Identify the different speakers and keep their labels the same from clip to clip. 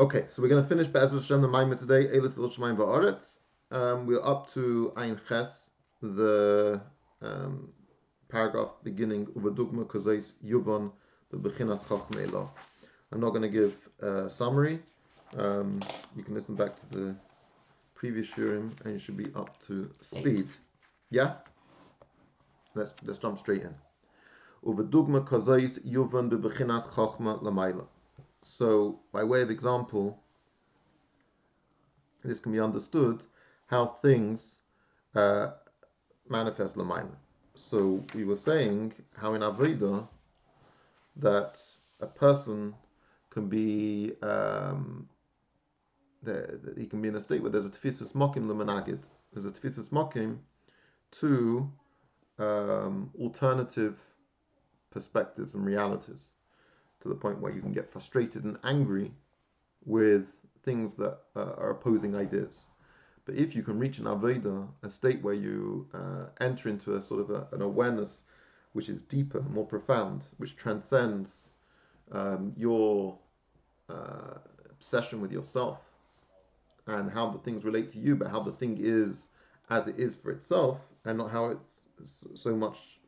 Speaker 1: Okay, so we're going to finish Be'ez Hashem the Maimah today, Eilat Shemaim Va'aretz. Um, we're up to Ein Ches, the um, paragraph beginning Uvadugma Kozais Yuvon Bebechinas Chachmei I'm not going to give a summary. Um, you can listen back to the previous shurim and you should be up to speed. Yeah? Let's let's jump straight in. Uvadugma Kozais Yuvon Bebechinas Chachma Lamayla. So, by way of example, this can be understood how things uh, manifest Lamaila. So, we were saying how in Aveda that a person can be um, he can be in a state where there's a tfisus mokim lemanagid. There's a tfisus mokim to um, alternative perspectives and realities to the point where you can get frustrated and angry with things that uh, are opposing ideas. But if you can reach an Aveda, a state where you uh, enter into a sort of a, an awareness which is deeper, more profound, which transcends um, your uh, obsession with yourself and how the things relate to you, but how the thing is as it is for itself, and not how it's so much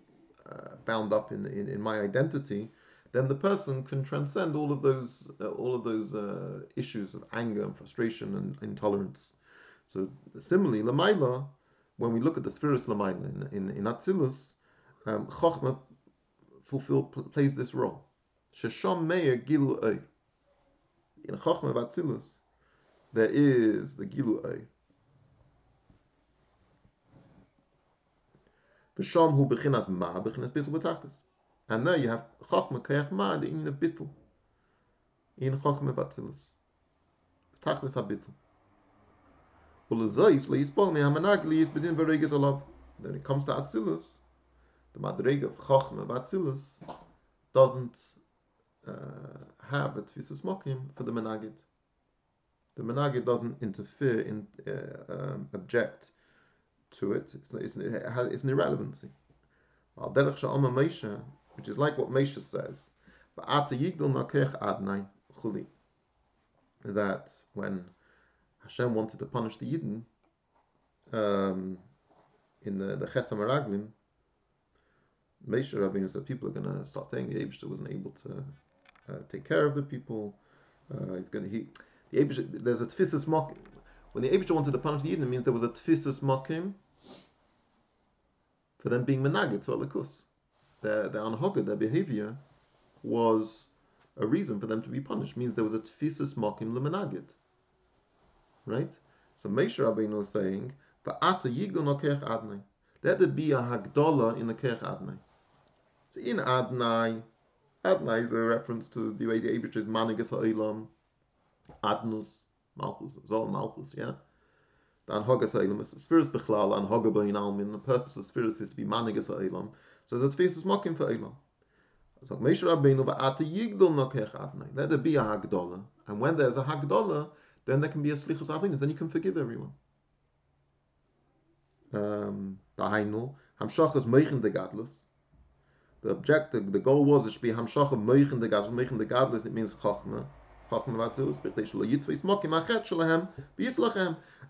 Speaker 1: uh, bound up in, in, in my identity, then the person can transcend all of those uh, all of those uh, issues of anger and frustration and intolerance. So similarly, lamaila, when we look at the spheres lamaila in in, in Atzilus, um, Chochma fulfill plays this role. Shesham meir gilu oy. In Chochma of Atzilus, there is the gilu oy. V'sham hu bechinas ma bechinas bitul b'tachlis. And there you have Chachma Kayach Ma, the Inyan of Bittul. In Chachma Batzilus. Tachlis HaBittul. Ulazais le'yispol me hamanag le'yisbedin v'reges alav. Then it comes to Atzilus, the Madreg of Chachma Batzilus doesn't uh, have a Tfisus Mokim for the Menagid. The Menagid doesn't interfere, in, uh, um, object to it. It's, it's, it's an irrelevancy. Al derech sha'ama Moshe, which is like what Moshe says, But after Yigdal Nakech Adnai Chuli, that when Hashem wanted to punish the Yidden um, in the the Chet Maraglim, Moshe Rabbeinu said people are going to start saying the Abishter wasn't able to uh, take care of the people. Uh, he's going to he the there's a tfisus mock when the Abishter wanted to punish the Yidden, it means there was a tfisus mokim for them being menagid to alakus their, their anhoga, their behavior, was a reason for them to be punished. Means there was a tfisus mokim lemenagid. Right? So Moshe Rabbeinu was saying. Let there be a hagdola in the kech adnai. So in adnai, adnai is a reference to the way the Abish is manigas ha'ilam, adnus, malchus, zol malchus, yeah. The anhogas ha'ilam is spheres bechlal, anhoga b'in almin. The purpose of spheres is to be manigas ha'ilam. So there's a tefis mokim for Eilam. So Moshe Rabbeinu ba'ata yigdol nokech adnai. Let there be a hagdola, and when there's a hagdola, then there can be a slichus avinas. Then you can forgive everyone. Um. The objective, the goal was it should be hamshachas meichen de gadlus. Meichen de gadlus. It means chachma.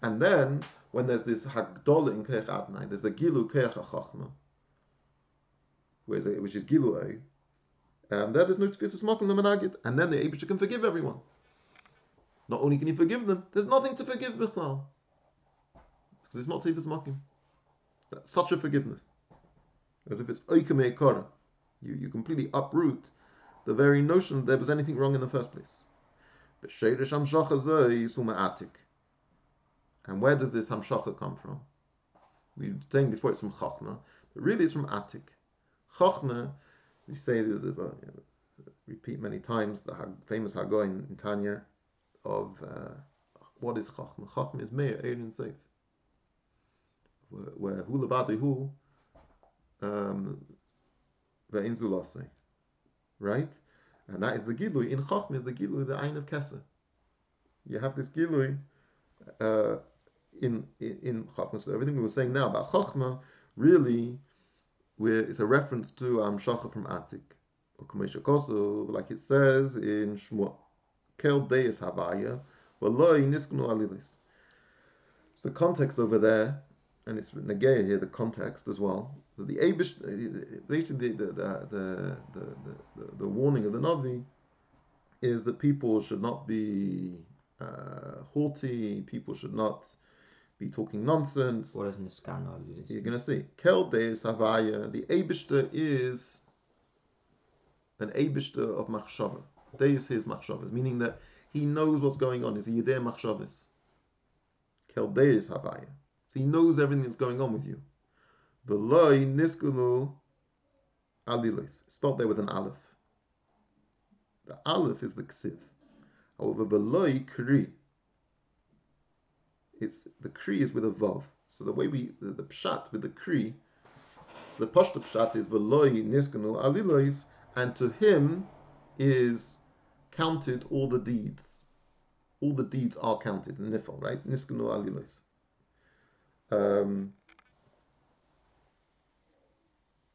Speaker 1: And then when there's this hagdola in kech adnai, there's a gilu kech chachma which is Giluay, um, that is no tefisas makom lemanagid, and then the Abisha can forgive everyone. Not only can he forgive them, there's nothing to forgive Bichlal. Because it's not tefis makim. That's such a forgiveness. As if it's oikamei kara. You, you completely uproot the very notion that there was anything wrong in the first place. And where does this Hamshacha come from? We were saying before it's from Chachma, but really it's from Atik. Chochmah, we say, uh, repeat many times, the famous Haggai in, Tanya of uh, what is Chochmah? Chochmah is Meir, Ein Seif. Where Hula Badihu, um, Ve'in Zulase. Right? And that is the Gilui. In Chochmah is the Gilui, the Ein of Kesa. You have this Gilui uh, in, in, in. So everything we were saying now about Chochmah really where it's a reference to Amshacha from Atik. Like it says in Shmuel. kel deis havaya, v'loi nisknu alilis. So the context over there, and it's negaya here, the context as well, that the Abish, the, the, the, the, the warning of the Navi is that people should not be uh, haughty, people should not be talking nonsense.
Speaker 2: What Niskana?
Speaker 1: You're going to see. Kel Deis Havaya, the Abishter is an Abishter of Machshava. Deis his Machshavas, meaning that he knows what's going on. Is he there Machshavas? Kel Deis Havaya. So he knows everything that's going on with you. V'loi niskunu alilis. Start there with an aleph. The aleph is the ksiv. However, v'loi kri. It's the kri is with a vav. So the way we the, the pshat with the kri, so the pashta pshat is v'loi niskunu alilis, and to him is counted all the deeds. All the deeds are counted. Nifal, right? Niskunu alilis. Um,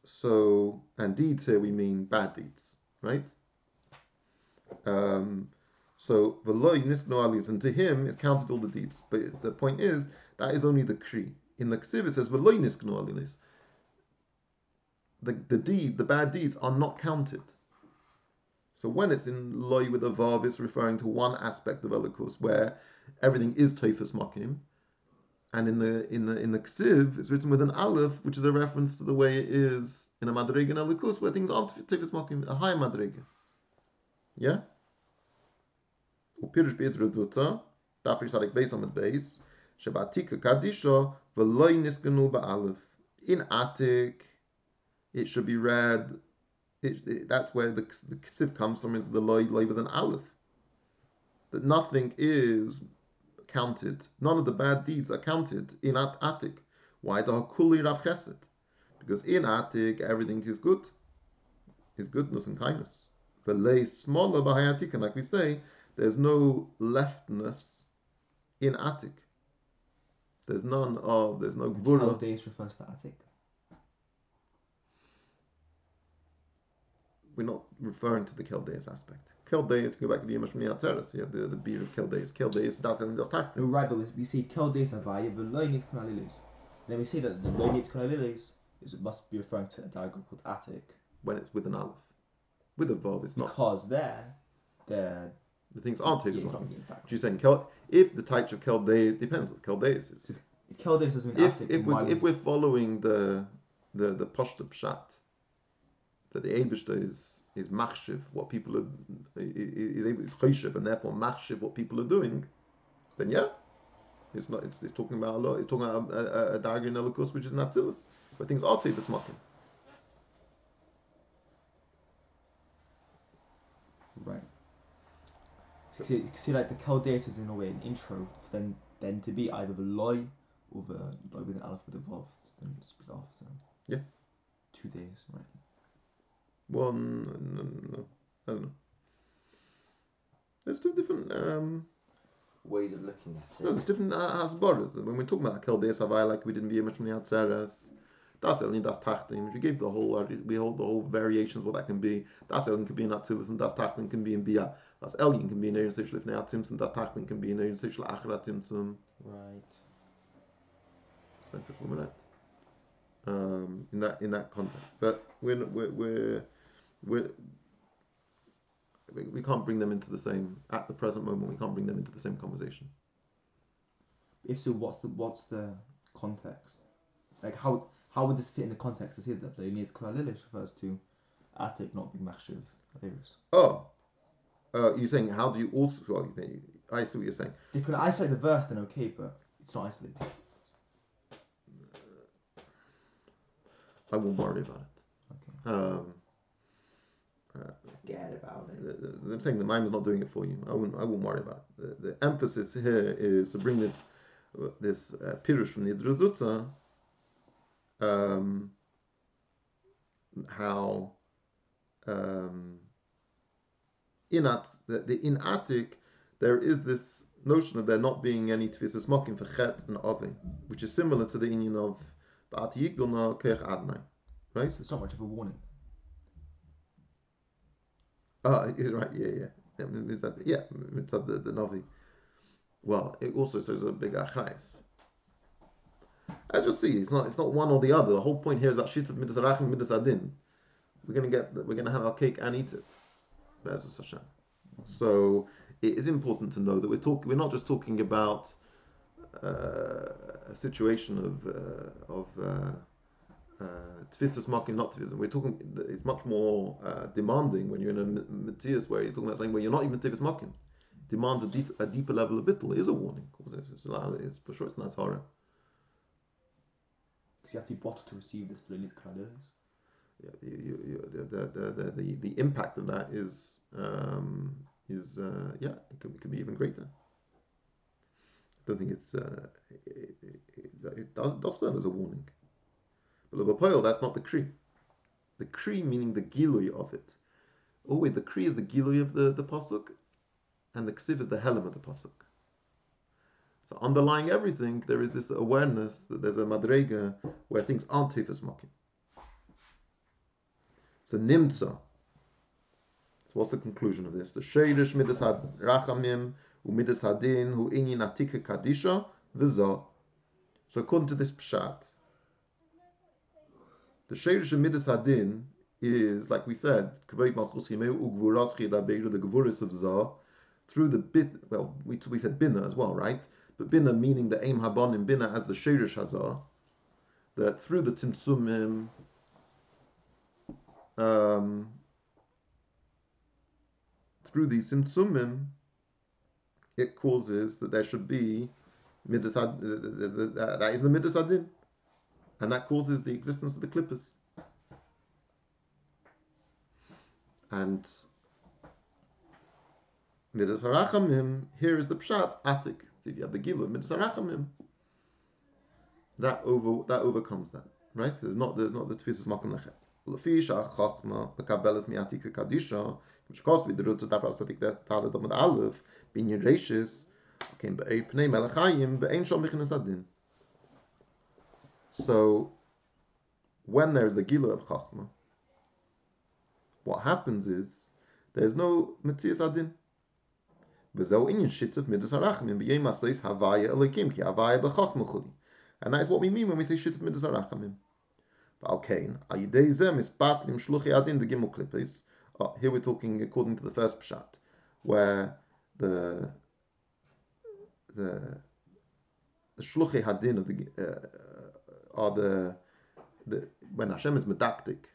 Speaker 1: so, and deeds here we mean bad deeds, right? Um, so, v'loi nisknu alis, and to him is counted all the deeds. But the point is, that is only the kri. In the ksiv it says v'loi nisknu alilis. The, the deed, the bad deeds are not counted. So when it's in loy with a vav, it's referring to one aspect of Elikus where everything is toifus makim, and in the in the in the ksiv, it's written with an aleph, which is a reference to the way it is in a madrega and where things aren't toifus makim, a high madrega. Yeah. In Atik, it should be read, it, it, that's where the, the ksiv comes from, is the loy, loy with an aleph. That nothing is counted, none of the bad deeds are counted in At- Why the Hakuli Rav Chesed? Because in Atik, everything is good. Is goodness and kindness. V'lei smaller b'hayatik, and like we say, there's no leftness in Atik. There's none of, there's no gvura.
Speaker 2: Deis refers to Atik.
Speaker 1: We're not referring to the Chaldeus aspect. Chaldeus, go back to the Yemash Teres, you have the, the beer of Chaldeus. Chaldeus, in das
Speaker 2: No,
Speaker 1: Tachtim.
Speaker 2: right, but we- see Kel Deis Havaya, v'loi niskanu alilis. Then we see that the alilis is must be referring to a diagram called Attic.
Speaker 1: When it's with an Aleph. With a Vav, it's not.
Speaker 2: Because there, the
Speaker 1: The things aren't taken as well. She's saying, Kel, if the type of Chaldeus, depends what Chaldeus is.
Speaker 2: Kel Deis doesn't mean
Speaker 1: if if we're, if we're following the the the pashta pshat that the Eibushter is is machshiv what people are is able is choshev and therefore machshiv what people are doing, then yeah, it's not it's, it's talking about a lot. It's talking about a, a, a diagram in Elikus which is Natsilis where things are tzivus makim.
Speaker 2: Right. See, see like the Kel Deis is in a way an intro for then then to be either the loy or the loy with an aleph with a vav. So then split off. So
Speaker 1: Yeah.
Speaker 2: Two days, right?
Speaker 1: One no, no, no, I don't know. There's two different um
Speaker 2: Ways of looking at it.
Speaker 1: No, there's different uh, hasbaras. When we talk about Keldeis Havai, like we didn't be much from the Atzeres, das Elin, das Tachtim. If you give the whole, uh, we hold the whole variations what that can be. Das Elin can be in Atzilus, and das Tachtim can be in Bia. Das Elin can be in Erin Seichel Ifnei Atzimtzum, das Tachtim can be in Erin Seichel Achra Atzimtzum.
Speaker 2: Right.
Speaker 1: A minute. Um, in that in that context, but we're we're we're, we're we, we can't bring them into the same at the present moment. We can't bring them into the same conversation.
Speaker 2: If so, what's the what's the context? Like how how would this fit in the context? To see that the need Kalalilis refers to Atik not being Machshiv Averus.
Speaker 1: Oh, uh, you're saying how do you also? Well, you think, I see what you're saying.
Speaker 2: If you can isolate the verse, then okay, but it's not isolated.
Speaker 1: I won't worry about it.
Speaker 2: Okay.
Speaker 1: it. Um,
Speaker 2: Forget about it.
Speaker 1: the- the- I'm saying the mind is not doing it for you. I wouldn't. I wouldn't worry about it. The, the emphasis here is to bring this uh, this uh, pirush from the Drazutza. Um, how um, in at the, the in Atik there is this notion of there not being any tefisas mokim for chet and oven, which is similar to the union of Ba'at Yigdalna Kech Adnai, right?
Speaker 2: It's not much of a warning.
Speaker 1: Ah, right. Yeah, yeah. Yeah, yeah, mitzad the, the Navi. Well, it also says a big achrais. As you'll see, it's not it's not one or the other. The whole point here is about shittat midas arachim midas adin. We're gonna get we're gonna have our cake and eat it. So it is important to know that we're talking we're not just talking about uh, a situation of uh, of uh, uh, makim, not tfisas. We're talking. It's much more uh, demanding when you're in a matthias where you're talking about something where you're not even tfisas makim. Demands a, deep, a deeper level of bittul. It is a warning. It's, it's, it's, for sure, it's nice horror.
Speaker 2: Because you be bought to receive this fluid credits.
Speaker 1: Yeah, you, you, the, the, the, the, the impact of that is um, is uh, yeah, it could, it be even greater I don't think it's uh, it, it, it, does, does serve as a warning. But the that's not the kri. The kri meaning the gilui of it. Oh wait, the kri is the gilui of the, the pasuk, and the ksiv is the helm of the pasuk. So underlying everything, there is this awareness that there's a madrega where things aren't tifas makim. So nimtza. So what's the conclusion of this? The sheirish midas rachamim umidas hadin hu inyin atika kadisha v'zo. So according to this pshat, the sheirish midas hadin is, like we said, kavod malchus yimeu ugvuras the gvuris of za, through the bit, well, we, we said bina as well, right? But bina meaning the aim habonim bina as the sheirish hazar, that through the timsumim, um, through these simtsumim, it causes that there should be midas that is the midas adin, and that causes the existence of the clippers. And midas harachamim here is the pshat atik. If you have the gilu midas harachamim, that over that overcomes that. Right? There's not there's not the tefisas makom lechet. לפי שהחוכמה מקבלת מעתיקה קדישה, שכוס בדרות דף הסתיק תעלת עמוד א', בעניין רשס, כן, באי פני מלך חיים, ואין שם מכנס הדין. So, when there's the Gila of Chachma, what happens is, there's no Metzias Adin. And that is what we mean when we say shittat midas harachamim. Oh, here we're talking according to the first pshat, where the the the shluchi hadin of the uh, are the, the when Hashem is medactic,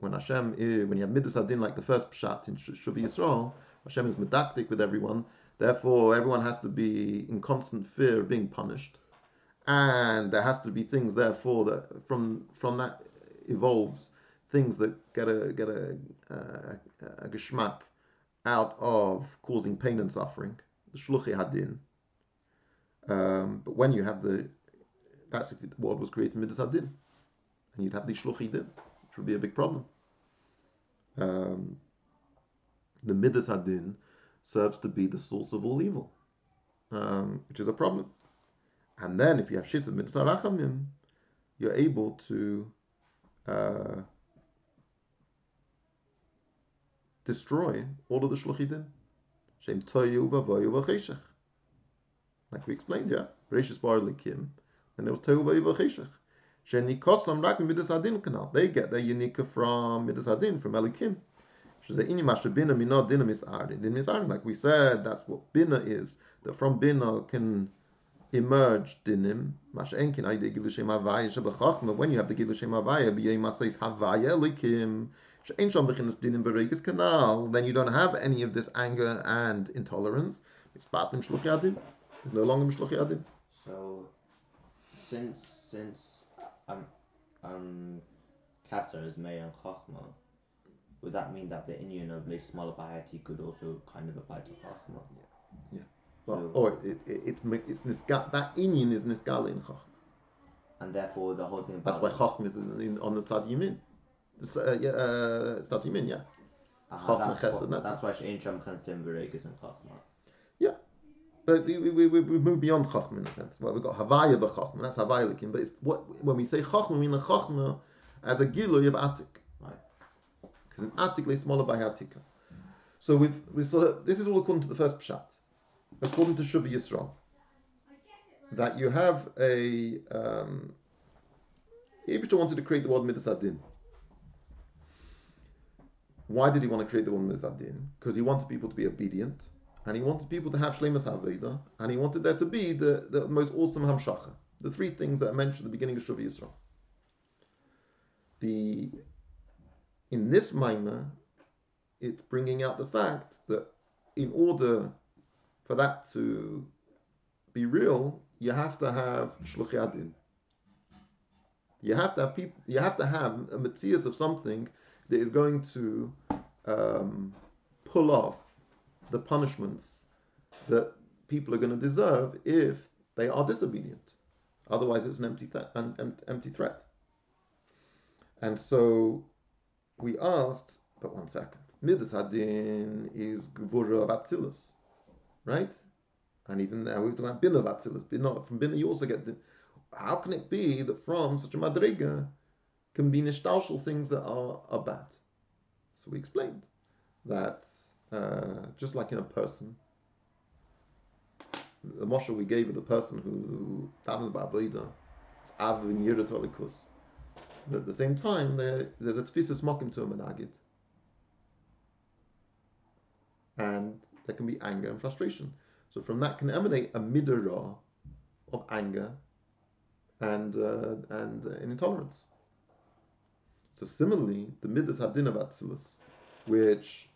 Speaker 1: when Hashem is, when you have midas hadin like the first pshat in Shuvi Yisrael, Hashem is medactic with everyone, Therefore, everyone has to be in constant fear of being punished, and there has to be things, therefore, that from from that evolves things that get a get a, a, a geschmack out of causing pain and suffering, the shluchi hadin. Um, but when you have the, that's if the world was created midas hadin, and you'd have the shluchi din, which would be a big problem. Um, the midas hadin serves to be the source of all evil, um, which is a problem. And then if you have shit of midas harachamim, you're able to uh, destroy all of the shluchidin. Shem toyu. Like we explained, yeah. Bereshis bar likim, and it was toyu v'voyu v'cheshech. Sheni koslam rak midas adin. They get their unika from midas adin from elikim. Like we said, that's what bina is. That from bina can emerge dinim. Mashenkin ay gilu shem havaya shebachachma. When you have the gilu shem havaya, b'yei masayis havaya likim. She'en shom bechinas dinim beregas kanal. Then you don't have any of this anger and intolerance. It's batim shluch yadim. It's no longer shluch yadim.
Speaker 3: So, since since um um Kasser is Meir and Chachma, would that mean that the Indian of Leis Smaller Bahati could also kind of apply to Chachma?
Speaker 1: Yeah. yeah. Well, or it, it, it, it's niska, that inyan is niskala in chachma.
Speaker 3: And therefore, the whole thing.
Speaker 1: That's why chachma is in, in, on the tzad yimin. Uh, yeah, uh, tzad yimin, yeah.
Speaker 3: Uh, that's, chesed, what, that's why she'en sham chantim v'regas and chachma.
Speaker 1: Yeah. But we, we, we, we move beyond chachma in a sense. Well, we've got havaya b'chachma, that's havaya likim. But it's what when we say chachma, we mean the chachma as a giloy of atik. Because in atik, they smaller by atika. So we've we sort of this is all according to the first pshat, according to Shuvi Yisrael, that you have a um, Yibishter wanted to create the word Midas Adin. Why did he want to create the word Midas Adin? Because he wanted people to be obedient, and he wanted people to have Shlemas Haveda, and he wanted there to be the, the most awesome Hamshacha. The three things that I mentioned at the beginning of Shuvi Yisrael. The in this Maimah, it's bringing out the fact that in order for that to be real, you have to have shluchadin. You have to have people. You have to have a matthias of something that is going to um, pull off the punishments that people are going to deserve if they are disobedient. Otherwise, it's an empty th- an empty threat. And so we asked, but one second, Midas Hadin is Gvura of Atzilus, right? And even now we're talking about Bin of Atzilus. From Bin you also get the. How can it be that from such a Madriga can be nishtalshal things that are, are bad? So we explained that uh, just like in a person, the moshe we gave the person who davened about Avodah, it's Av and Yirat But at the same time, there, there's a tfisas mokim to a menagid. And there can be anger and frustration. So from that can emanate a midah of anger and uh, and uh, intolerance. So similarly, the midas hadin of atzilus, which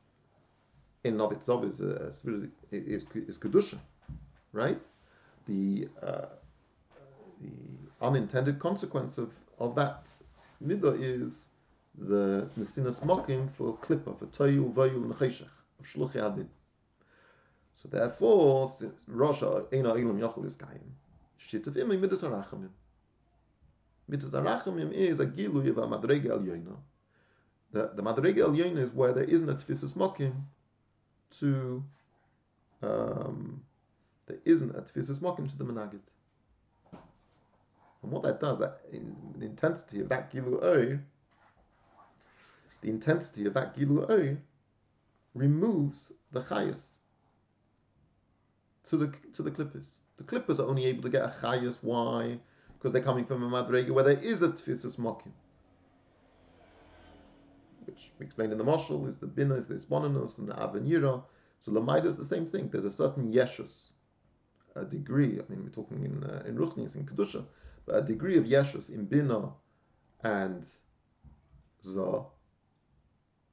Speaker 1: in of itself is uh, is is kedusha, right? The uh, the unintended consequence of, of that midah is the nesinas mokim for klippa for toyu vayu and of shluchi hadin. So therefore, since Rasha Eina Ilam Yochel is Kaim, Shittiv Imi Midas Harachamim. Midas Harachamim is a Gilu of a Madrege El Yoina. The, the Madrege El Yoina is where there isn't a Tfisus Mokim to, um, there isn't a Tfisus Mokim to the Menagid. And what that does, that in, the intensity of that Gilu Oy, the intensity of that Gilu Oy removes the Chayas to the to the clippers. The clippers are only able to get a chayas. Why? Because they're coming from a madrega where there is a tfisus mokim, which we explained in the marshal is the bina, is the isponanus, and the avenira. So lamaida is the same thing. There's a certain yeshus, a degree. I mean, we're talking in uh, in ruchnis in kedusha, a degree of yeshus in bina and zah,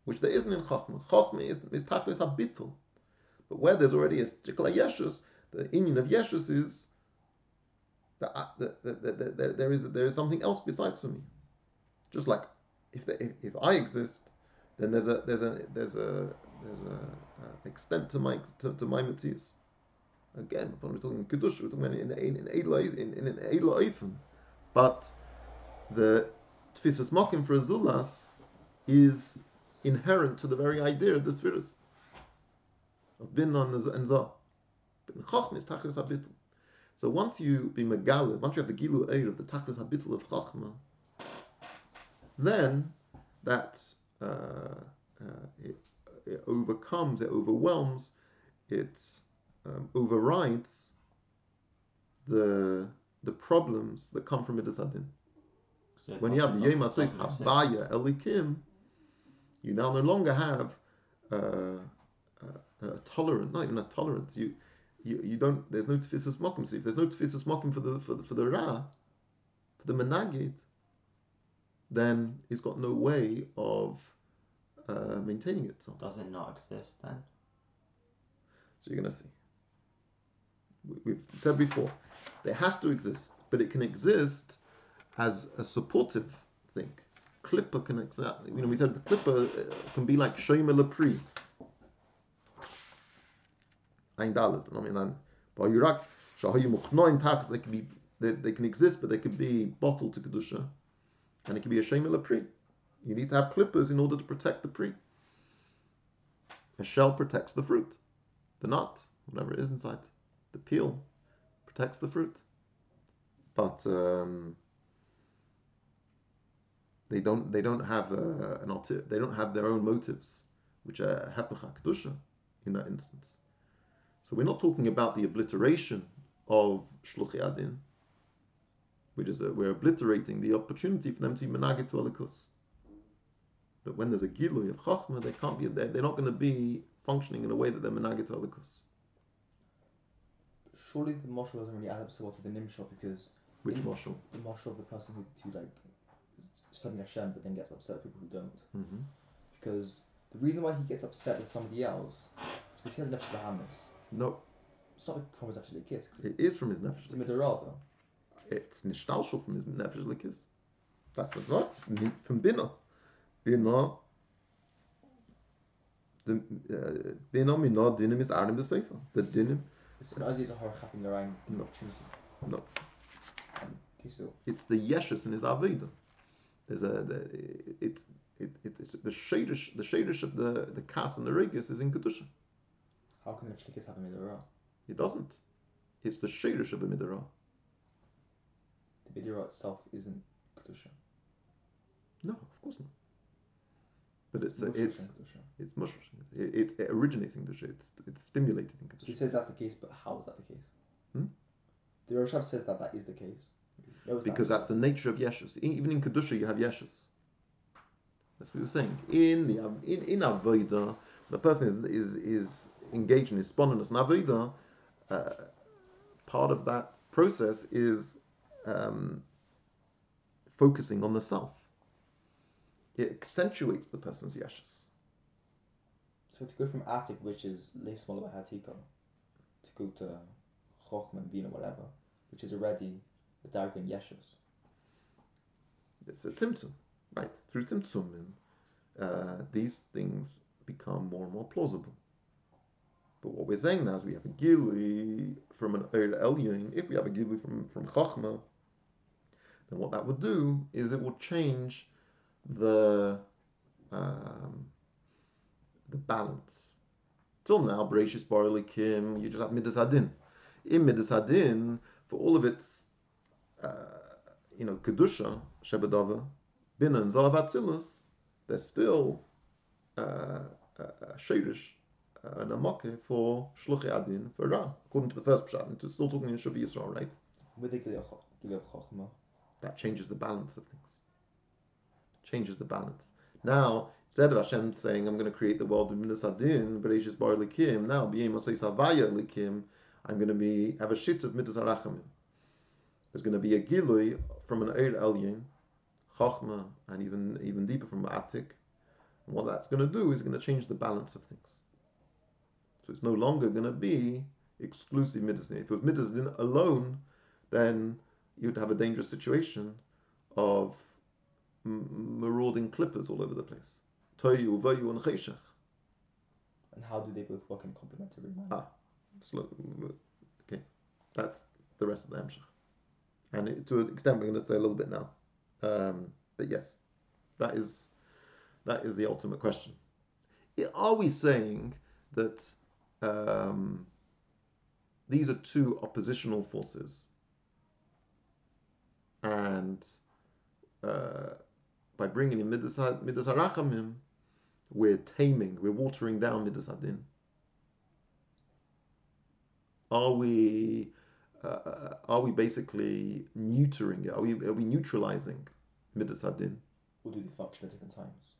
Speaker 1: which there isn't in chachma. Chachma is, is tachlis habitul. But where there's already a particular yeshus, the union of yeshus is that, uh, there is there is something else besides for me. Just like if, the, if, if I exist, then there's a there's a there's a there's a, a extent to my to, to my mitzvahs. Again, when we're talking in kedusha, we're talking in in in in, an eila but the tfisas mokim for a zulas is inherent to the very idea of the spheres of bin and zah. Chachma is tachlis habitul. So once you be megalid, once you have the gilu eir of the tachlis habitul of chachma, then that uh, uh, it, it, overcomes, it overwhelms, it um, overrides the the problems that come from midas hadin. When you have yema says habaya elikim, you now no longer have. Uh, a tolerant, not even a tolerance. You, you, you don't. There's no tefisas mokim. So if there's no tefisas mokim for the for the, for the ra, for the menagid, then it's got no way of uh, maintaining itself.
Speaker 3: Does it not exist then?
Speaker 1: So you're going to see. We've said before, there has to exist, but it can exist as a supportive thing. Clipper can exist. You know, we said the clipper uh, can be like Shema Lepri. Ein Dalet. I mean, but Yurak Shahayu they can be they, they can exist, but they can be bottled to kedusha, and it can be a shemel pri. You need to have clippers in order to protect the pri. A shell protects the fruit, the nut, whatever it is inside, the peel protects the fruit, but um, they don't they don't have uh, an alter, they don't have their own motives which are hepech kedusha in that instance. So we're not talking about the obliteration of shluchi adin, which is a, we're obliterating the opportunity for them to be menagit to alikus. But when there's a gilui of chachma, they can't be they're, they're not going to be functioning in a way that they're menagit to alikus.
Speaker 2: Surely the marshal doesn't really add up to the nimshot because
Speaker 1: Which marshal?
Speaker 2: the marshal of the person who, who like studying Hashem but then gets upset with people who don't.
Speaker 1: hmm
Speaker 2: Because the reason why he gets upset with somebody else is because he has nefesh Bahamas.
Speaker 1: No,
Speaker 2: It's not from his actually kiss.
Speaker 1: it is from his nefesh.
Speaker 2: It's a
Speaker 1: Likis.
Speaker 2: midrada.
Speaker 1: It's nishtalshul from his nefesh likis. That's the not from bina. Bina. The uh, bina mina dinim is arim b'sefer. The dinim.
Speaker 2: As easy as a chapping around
Speaker 1: No.
Speaker 2: opportunity.
Speaker 1: No.
Speaker 2: Um, so
Speaker 1: It's the yeshus in his aveda. There's a the, it, it, it it's the shadish the shadish of the the kas and the regis is in kedusha.
Speaker 2: how can the kiss have a midrada?
Speaker 1: It doesn't. It's the shadish of the midrash.
Speaker 2: The midrada itself isn't kedusha.
Speaker 1: No, of course not. But it's it's it's mushrosh. It, originates originating kedusha. It's it's stimulated in
Speaker 2: So he
Speaker 1: kedusha.
Speaker 2: says that's the case, but how is that the case?
Speaker 1: Hmm?
Speaker 2: The Rosh says that that is the case. Was that?
Speaker 1: Because that's the nature of yeshus. Even in kedusha, you have yeshus. That's what we were saying. In the in in avoda, the person is is is engaged in his spontaneous and avoda, uh, part of that process is um, focusing on the self. It accentuates the person's yeshus.
Speaker 2: So to go from Atik, which is about Hatika, to go to Chochma and Bina, whatever, which is already the Dargan Yeshus.
Speaker 1: It's a timtum, right? Through timtumim, uh, these things become more and more plausible. But what we're saying now is we have a gilui from an Eir Elyon. If we have a gilui from from Chachma, then what that would do is it will change the um, the balance. Till now, Bereshis Bar Kim, you just have Midas Hadin. In Midas Hadin, for all of its uh, you know, Kedusha, Shebedava, Bina, and Zalav Atzilus, there's still uh, a, Shirish, uh, an Amake for Shluchi Adin, for Ra, according to the first Pshat. And it's still talking in Shavi Yisrael, right?
Speaker 2: With the Gilei of Gilei of Chochma,
Speaker 1: That changes the balance of things. Changes the balance. Now, instead of Hashem saying, I'm going to create the world with Minas Adin, Bereshis Bar Likim, now, B'yem Osei Savaya Likim, I'm going to be have a shit of Midas Arachamim. There's going to be a Gilui from an Eir Elyon, Chachma, and even even deeper from Atik. And what that's going to do is going to change the balance of things. So it's no longer going to be exclusive Midas. If it was Midas alone, then you'd have a dangerous situation of marauding clippers all over the place. Toyu, Vayu, and Cheshach.
Speaker 2: and how do they both work in complementary manner?
Speaker 1: Ah. Slow. Okay, that's the rest of the Hemshech. And it, to an extent, we're going to say a little bit now. Um, but yes, that is that is the ultimate question. Are we saying that um, these are two oppositional forces, and uh, by bringing in midas ha- midas harachamim, we're taming, we're watering down midas Adin. Are we uh, are we basically neutering it? Are we are we neutralizing midas hadin?
Speaker 2: Or do they function at different times?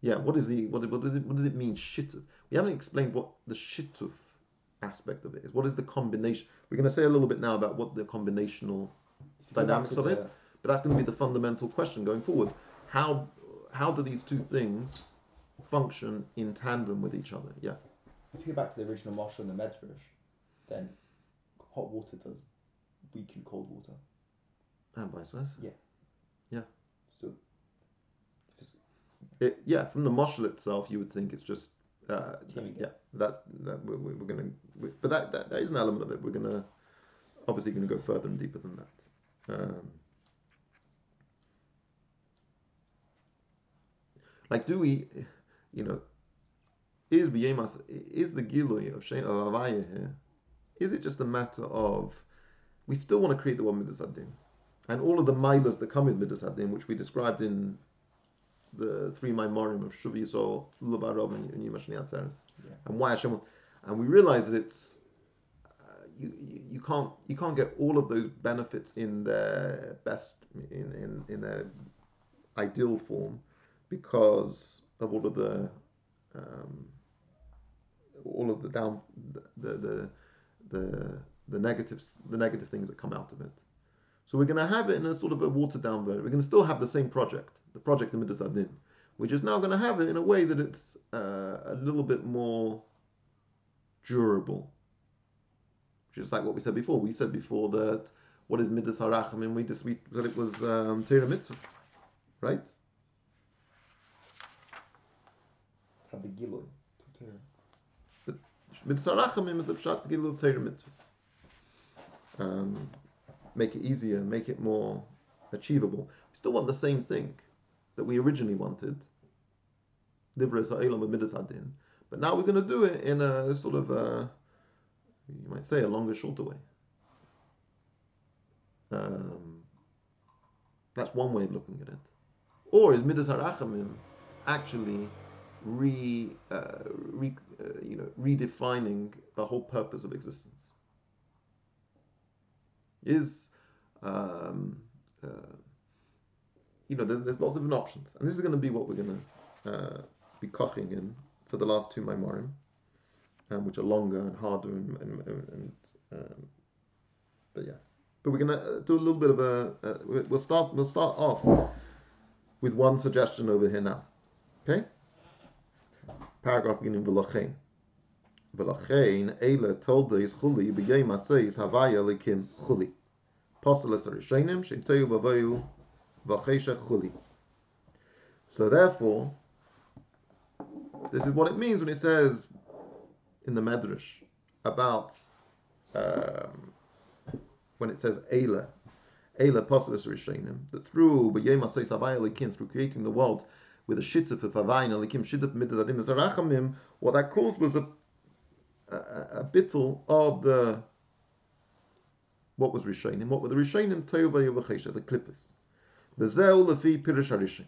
Speaker 1: Yeah. What is the what, what does it what does it mean shituf? We haven't explained what the shittuf aspect of it is. What is the combination? We're going to say a little bit now about what the combinational
Speaker 2: If you go back
Speaker 1: dynamics of it,
Speaker 2: the-
Speaker 1: but that's going to be the fundamental question going forward. How how do these two things function in tandem with each other? Yeah.
Speaker 2: If you go back to the original Marshal and the Medrash, then hot water does weaken cold water.
Speaker 1: And vice versa. Yeah. Yeah.
Speaker 2: So
Speaker 1: It, yeah, from the marshal itself, you would think it's just uh, yeah. That's that we're, we're we're gonna, we, but that, that that is an element of it. We're gonna obviously gonna go further and deeper than that. Um, like, do we, you know, is b'yemas is the gilui of Shem of Avaya here? Is it just a matter of we still want to create the one midas adin, and all of the milas that come with midas adin, which we described in the three Maimorim of Shuvi Yisrael, Lubarov, and Yimash Atzeres,
Speaker 2: Yeah.
Speaker 1: and why Hashem. And we realize that it's uh, you, you you can't you can't get all of those benefits in their best in in, in their ideal form because of all of the um, all of the down the the the the negatives the negative things that come out of it. So we're going to have it in a sort of a watered down version. We're going to still have the same project, the project of Midas Adin. We're just now going to have it in a way that it's uh, a little bit more durable. Just like what we said before. We said before that what is Midas Harachamim? We just we said it was um, Torah mitzvahs, right?
Speaker 2: Habigiloi.
Speaker 1: Midas Harachamim is the mitzvahs. Um, make it easier, make it more achievable. We still want the same thing that we originally wanted. But now we're going to do it in a sort of a, you might say, a longer, shorter way. Um, that's one way of looking at it. Or is midas harachamim actually re, uh, re uh, you know, redefining the whole purpose of existence? Is um, uh, you know, there's, there's lots of different options, and this is going to be what we're going to uh, be koching in for the last two Maimorim, um, which are longer and harder, and, and, and um, but yeah, but we're going to do a little bit of a. Uh, we'll start. We'll start off with one suggestion over here now. Okay. Paragraph beginning v'lachein. V'lachein b'yom aseis havaya likim chuli. Chuli. So therefore, this is what it means when it says in the Medrash about um, when it says Eila, Eila Posteles Rishonim, that through B'yem Asay Savaya Likin, through creating the world with a shittuf of havayin alikim shittuf midas adim zarachamim, what that caused was a a, a bittel of the what was rishonim. What were the rishonim? Tova yavachesha, the klippas. Bezeu lefi pirish harishim,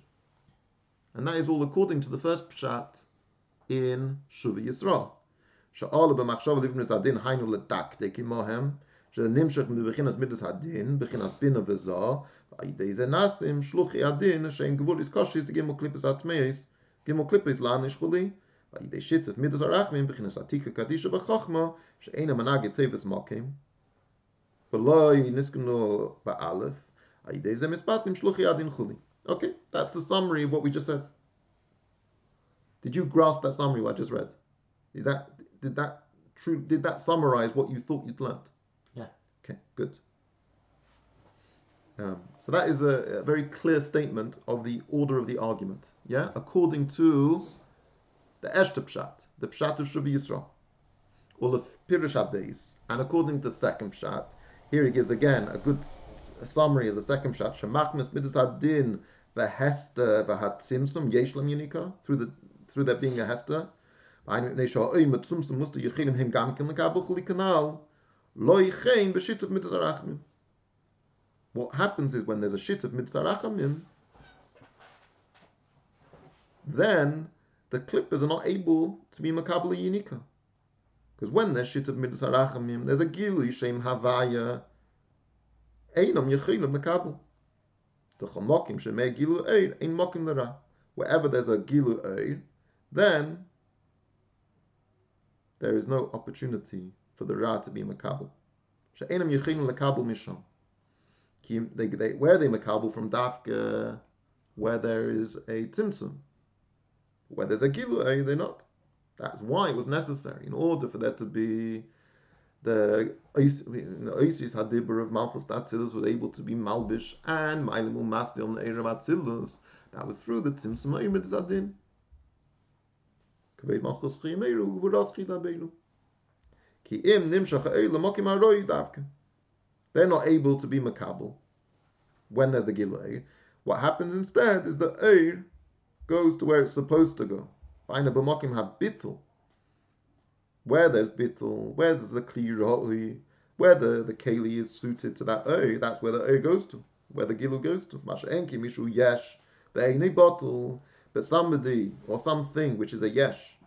Speaker 1: and that is all according to the first pshat in Shuvi Yisrael. Sha'al b'machshav livim zadin hainu letaktik imohem. She'nimshach midas hadin, b'chinas bina v'zah, Aide ze nasim shluchi adin shein gvul is kashis de gemo klippes atmeis gemo klippes lan is khuli aide shit et midas arachmim beginnes atika kadisha bechachma shein amana geteves makim veloy niskno ba alef aide ze mispatim shluchi adin khuli okay that's the summary of what we just said. Did you grasp that summary what I just read? Is that did that true did that summarize what you thought you'd learned?
Speaker 3: Yeah.
Speaker 1: Okay good. Um, so that is a, a very clear statement of the order of the argument. Yeah, according to the Eshta Pshat, the Pshat of Shubi Yisrael, the Pirush Abdeis, and according to the second Pshat, here he gives again a good a summary of the second Pshat. Shemachmes midas adin v'hester v'hatzimsum yesh lam yunika through the through there being a hester. What happens is when there's a shit of mitzarachamim, then the clippers are not able to be makabel unika. Because when there's shit of mitzarachamim, there's a gilu shem havaya einam yechilim makabel. The gilu eir ein mokim. Wherever there's a gilu eir, then there is no opportunity for the Ra to be Makabal. She'enam yechin lekabel misham. They, they, where they Makabal from Dafka, where there is a Tzimtzum. Where there's a Gilu, are they're not. That's why it was necessary, in order for there to be the Oasis Hadibur of Malchus Atzilus was able to be Malbish and Mailimul Masdi on the Erev Atzilus. That was through the Tzimtzum Ayimid Zadin. They're not able to be makabel when there's the gilui. What happens instead is the eir goes to where it's supposed to go. Find a b'makim have bittul. Where there's bittul, where there's the kli where the, keli is suited to that eir, that's where the eir goes to, where the gilu goes to. Masha enki mishu yesh, bottle, But somebody or something which is a yesh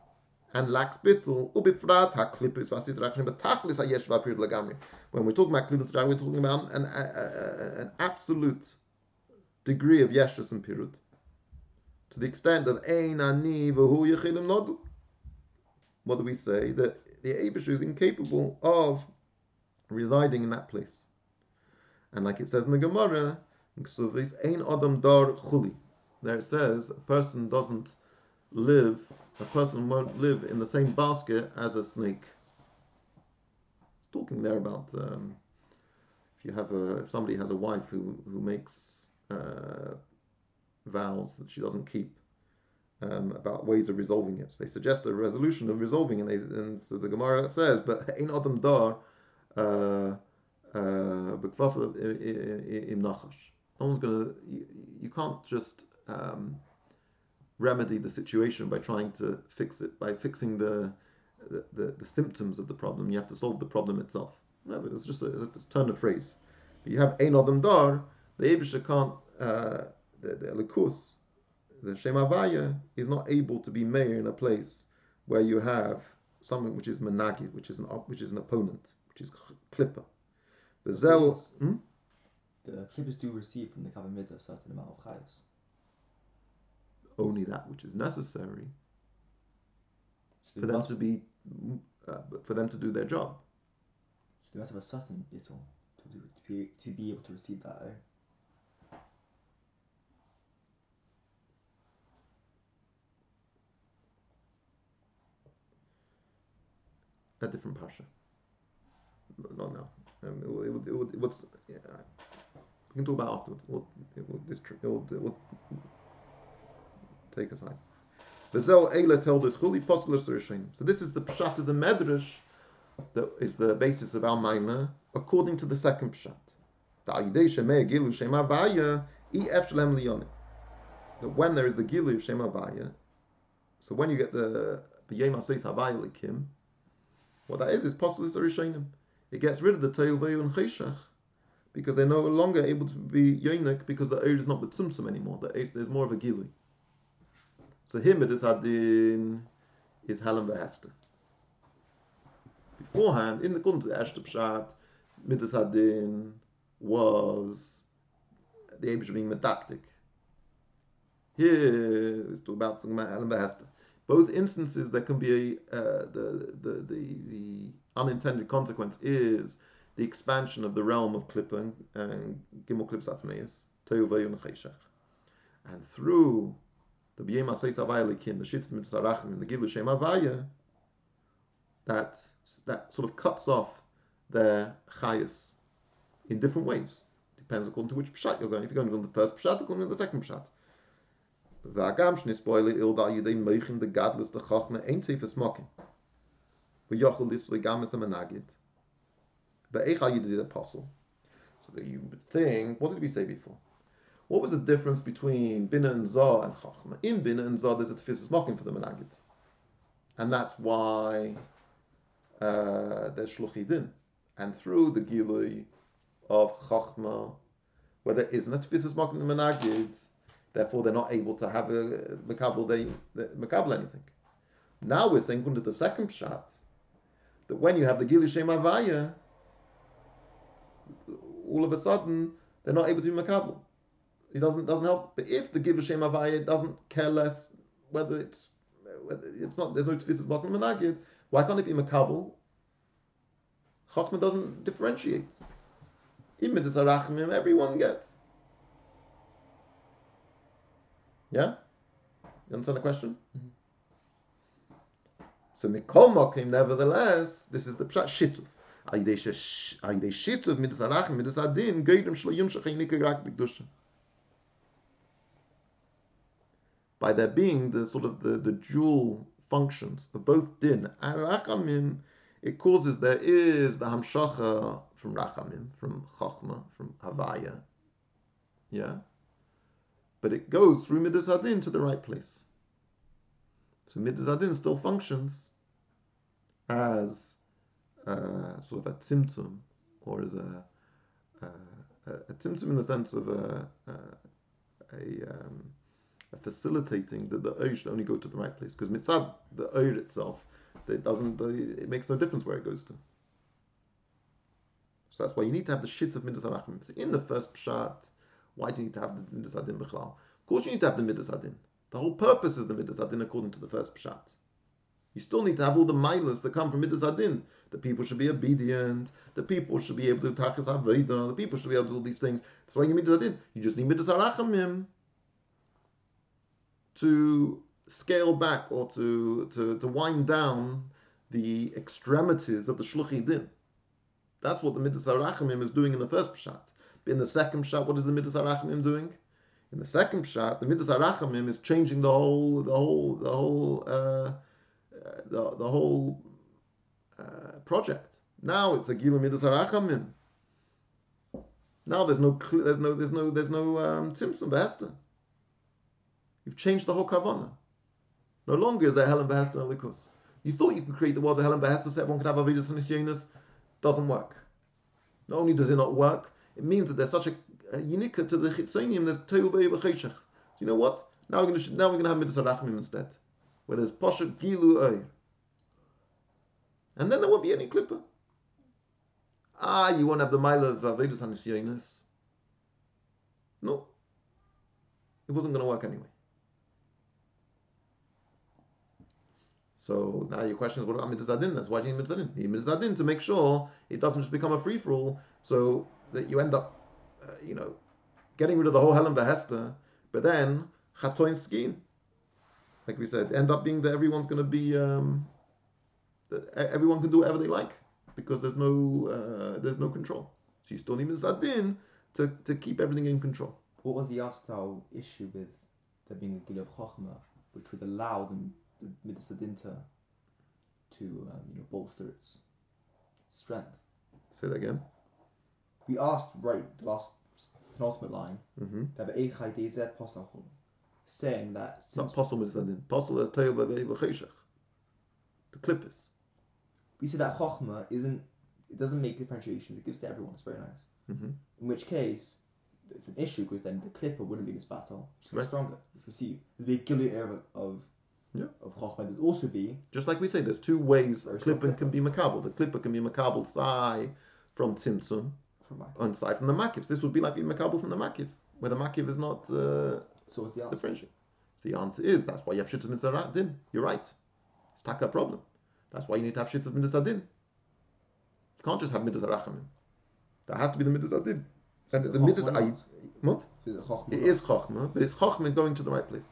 Speaker 1: and lacks bittul, ubifrat haklipis vasit rachim, but tachlis hayesh vapir lagamri. When we're talking about klipis we're talking about an, an absolute degree of yeshus and pirut, to the extent of ein ani v'hu yechilim nodu. What do we say? That the Abish is incapable of residing in that place. And like it says in the Gemara, ein adam dar chuli. There it says a person doesn't live, a person won't live in the same basket as a snake. Talking there about um, if you have a, if somebody has a wife who who makes uh, vows that she doesn't keep. Um, about ways of resolving it. So they suggest a resolution of resolving, and, they, and so the Gemara says, "But ein adam dar uh, uh, im nachash." No one's gonna. You, you can't just um, remedy the situation by trying to fix it by fixing the the, the, the symptoms of the problem. You have to solve the problem itself. No, it's just a, a turn of phrase. But you have ein adam dar. The Abisha can't. Uh, the, the elikus, the Shem Havaya, is not able to be mayor in a place where you have something which is menagid, which is an which is an opponent, which is klipper. The zel. Hmm?
Speaker 2: The clippers do receive from the Kavamid a certain amount of chayas.
Speaker 1: Only that which is necessary
Speaker 2: So
Speaker 1: for them
Speaker 2: must,
Speaker 1: to be uh, for them to do their job.
Speaker 2: so they must have a certain bittul to, do, to be to be able to receive that. Eh?
Speaker 1: A different pasha. Not now. Um, it will, it will, it will, it will, yeah, we can talk about afterwards. We'll, it will, this, it will, it will take aside. So this is the pshat of the medrash that is the basis of our maima according to the second pshat. The. That when there is the gilu of shem avaya, so when you get the b'yem aseis havaya likim, what that is is posler surishim. It gets rid of the te'uveyu and cheshach because they're no longer able to be yonik because the eir is not with tzumtzum anymore. The eir, there's more of a gilu. So him midas hadin is Helen v'Hester. Beforehand, in the according to the Ashta Pshat, midas hadin was the Abish being medactic. Here it's talking about about Helen v'Hester. Both instances there can be a uh, the, the the the unintended consequence is the expansion of the realm of Klippa and, Gimel Klips Atmeis, Teuvayu and Cheshach. And through the B'yem Asay Savaya Likim, the Shit Mitzarachim, the Gilu Shem Avaya, that, that sort of cuts off their chayas in different ways. Depends according to which pshat you're going. If you're going to the first pshat, according to the second pshat. V'agam shnis boile il da yidei meichin the gadlus the chachma ein teifes mokin. V'yochel lisrei gamis amenagid. But Eicha Yid is the apostle. So that you would think, what did we say before? What was the difference between Bina and Zah and Chachma? In Bina and Zah, there's a tefisas mocking for the Menagid. And that's why uh, there's Shluchidin. And through the Gilui of Chachma, where there isn't a tefisas mocking the Menagid, therefore they're not able to have a Makabal, Makabal anything. Now we're saying, under the second Pshat, that when you have the Gilui Shem Avaya, all of a sudden they're not able to be makabel. It doesn't doesn't help. But if the Gilul Shem Avaya doesn't care less whether it's whether it's not there's no tefisas makom menagid, why can't it be makabel? Chachma doesn't differentiate. Imid is arachmim, everyone gets. Yeah? You understand the question? Mm-hmm. So Mikol Mokim, nevertheless, this is the pshat shituf. Ayidei shituf midas arachim midas adin geidim shlo yimshach einika rak b'kedusha. By there being the sort of the, the dual functions of both din and rachamim, it causes there is the hamshacha from rachamim, from chachma, from havaya, yeah, but it goes through midas adin to the right place. So midas adin still functions as uh, sort of a tzimtzum, or as a, a, a in the sense of a, a, a um, facilitating that the oir should only go to the right place. Because mitzad, the oir itself, it doesn't, it makes no difference where it goes to. So that's why you need to have the shit of midas harachim. So in the first pshat, why do you need to have the midas adin b'chlal? Of course, you need to have the midas adin. The whole purpose is the midas adin according to the first pshat. You still need to have all the milas that come from midas adin. The people should be obedient. The people should be able to tachas avodah. The people should be able to do all these things. That's why you need midas adin. You just need midas harachamim to scale back or to, to, to wind down the extremities of the shluchi din. That's what the midas harachamim is doing in the first pshat. In the second pshat, what is the midas harachamim doing? In the second pshat, the midas harachamim is changing the whole, the whole, the whole, uh, the, the whole uh, project. Now it's a gilu midas harachamim. Now there's no, there's no, there's no, there's no um, tzimtzum behester. You've changed the whole kavana. No longer is there helem behester and likus. You thought you could create the world of helem behester so everyone could have avidas and nisyonis. Doesn't work. Not only does it not work, it means that there's such a, a to the chitzonium. There's teubei v'cheshach. So you know what? Now we're going to now we're going to have midas harachmim instead, where there's poshet gilu oir. And then there won't be any clipper. Ah, you won't have the mile of avidas and nisyonis. No, it wasn't going to work anyway. So now your question is, what about mitzvah din? That's why you need mitzvah din. You need mitzvah to make sure it doesn't just become a free for all, so that you end up, uh, you know, getting rid of the whole Helem Behester, but then chatoin skin, like we said, end up being that everyone's going to be, um, that everyone can do whatever they like because there's no uh, there's no control. So you still need mitzvah din to to keep everything in control.
Speaker 2: What was the Astal issue with there being a Gil of Chochmah, which would allow them Midas Adin to, to um, you know, bolster its strength?
Speaker 1: Say that again.
Speaker 2: We asked, right, the last penultimate line,
Speaker 1: Mm-hmm.
Speaker 2: that Eichai DZ Posachum, saying that
Speaker 1: It's not
Speaker 2: since
Speaker 1: possible. Possible is tayel b'cheshach. The clippers.
Speaker 2: we said that Chochmah isn't, it doesn't make differentiation, it gives to everyone, it's very nice.
Speaker 1: Mm-hmm.
Speaker 2: In which case, it's an issue because then the clipper wouldn't be this battle, it's
Speaker 1: Right.
Speaker 2: stronger. Which we see, there'd be a Gilead of, of,
Speaker 1: Yeah.
Speaker 2: of also be
Speaker 1: Just like we say, there's two ways a clipper can be makabel. The clipper can be makabel sai from tzimtzum
Speaker 2: from
Speaker 1: and sai from the makif. This would be like being makabel from the makif, where the makif is not uh,
Speaker 2: So what's the answer?
Speaker 1: The answer is that's why you have shittas mitzvah din. You're right. It's taka problem. That's why you need to have shittas mitzvah din. You can't just have mitzvah rachamim. There has to be the mitzvah din. And the
Speaker 2: Chochmah
Speaker 1: mitzvah what?
Speaker 2: It Chochmah
Speaker 1: It
Speaker 2: not?
Speaker 1: is chokhmah, but it's chokhmah going to the right place.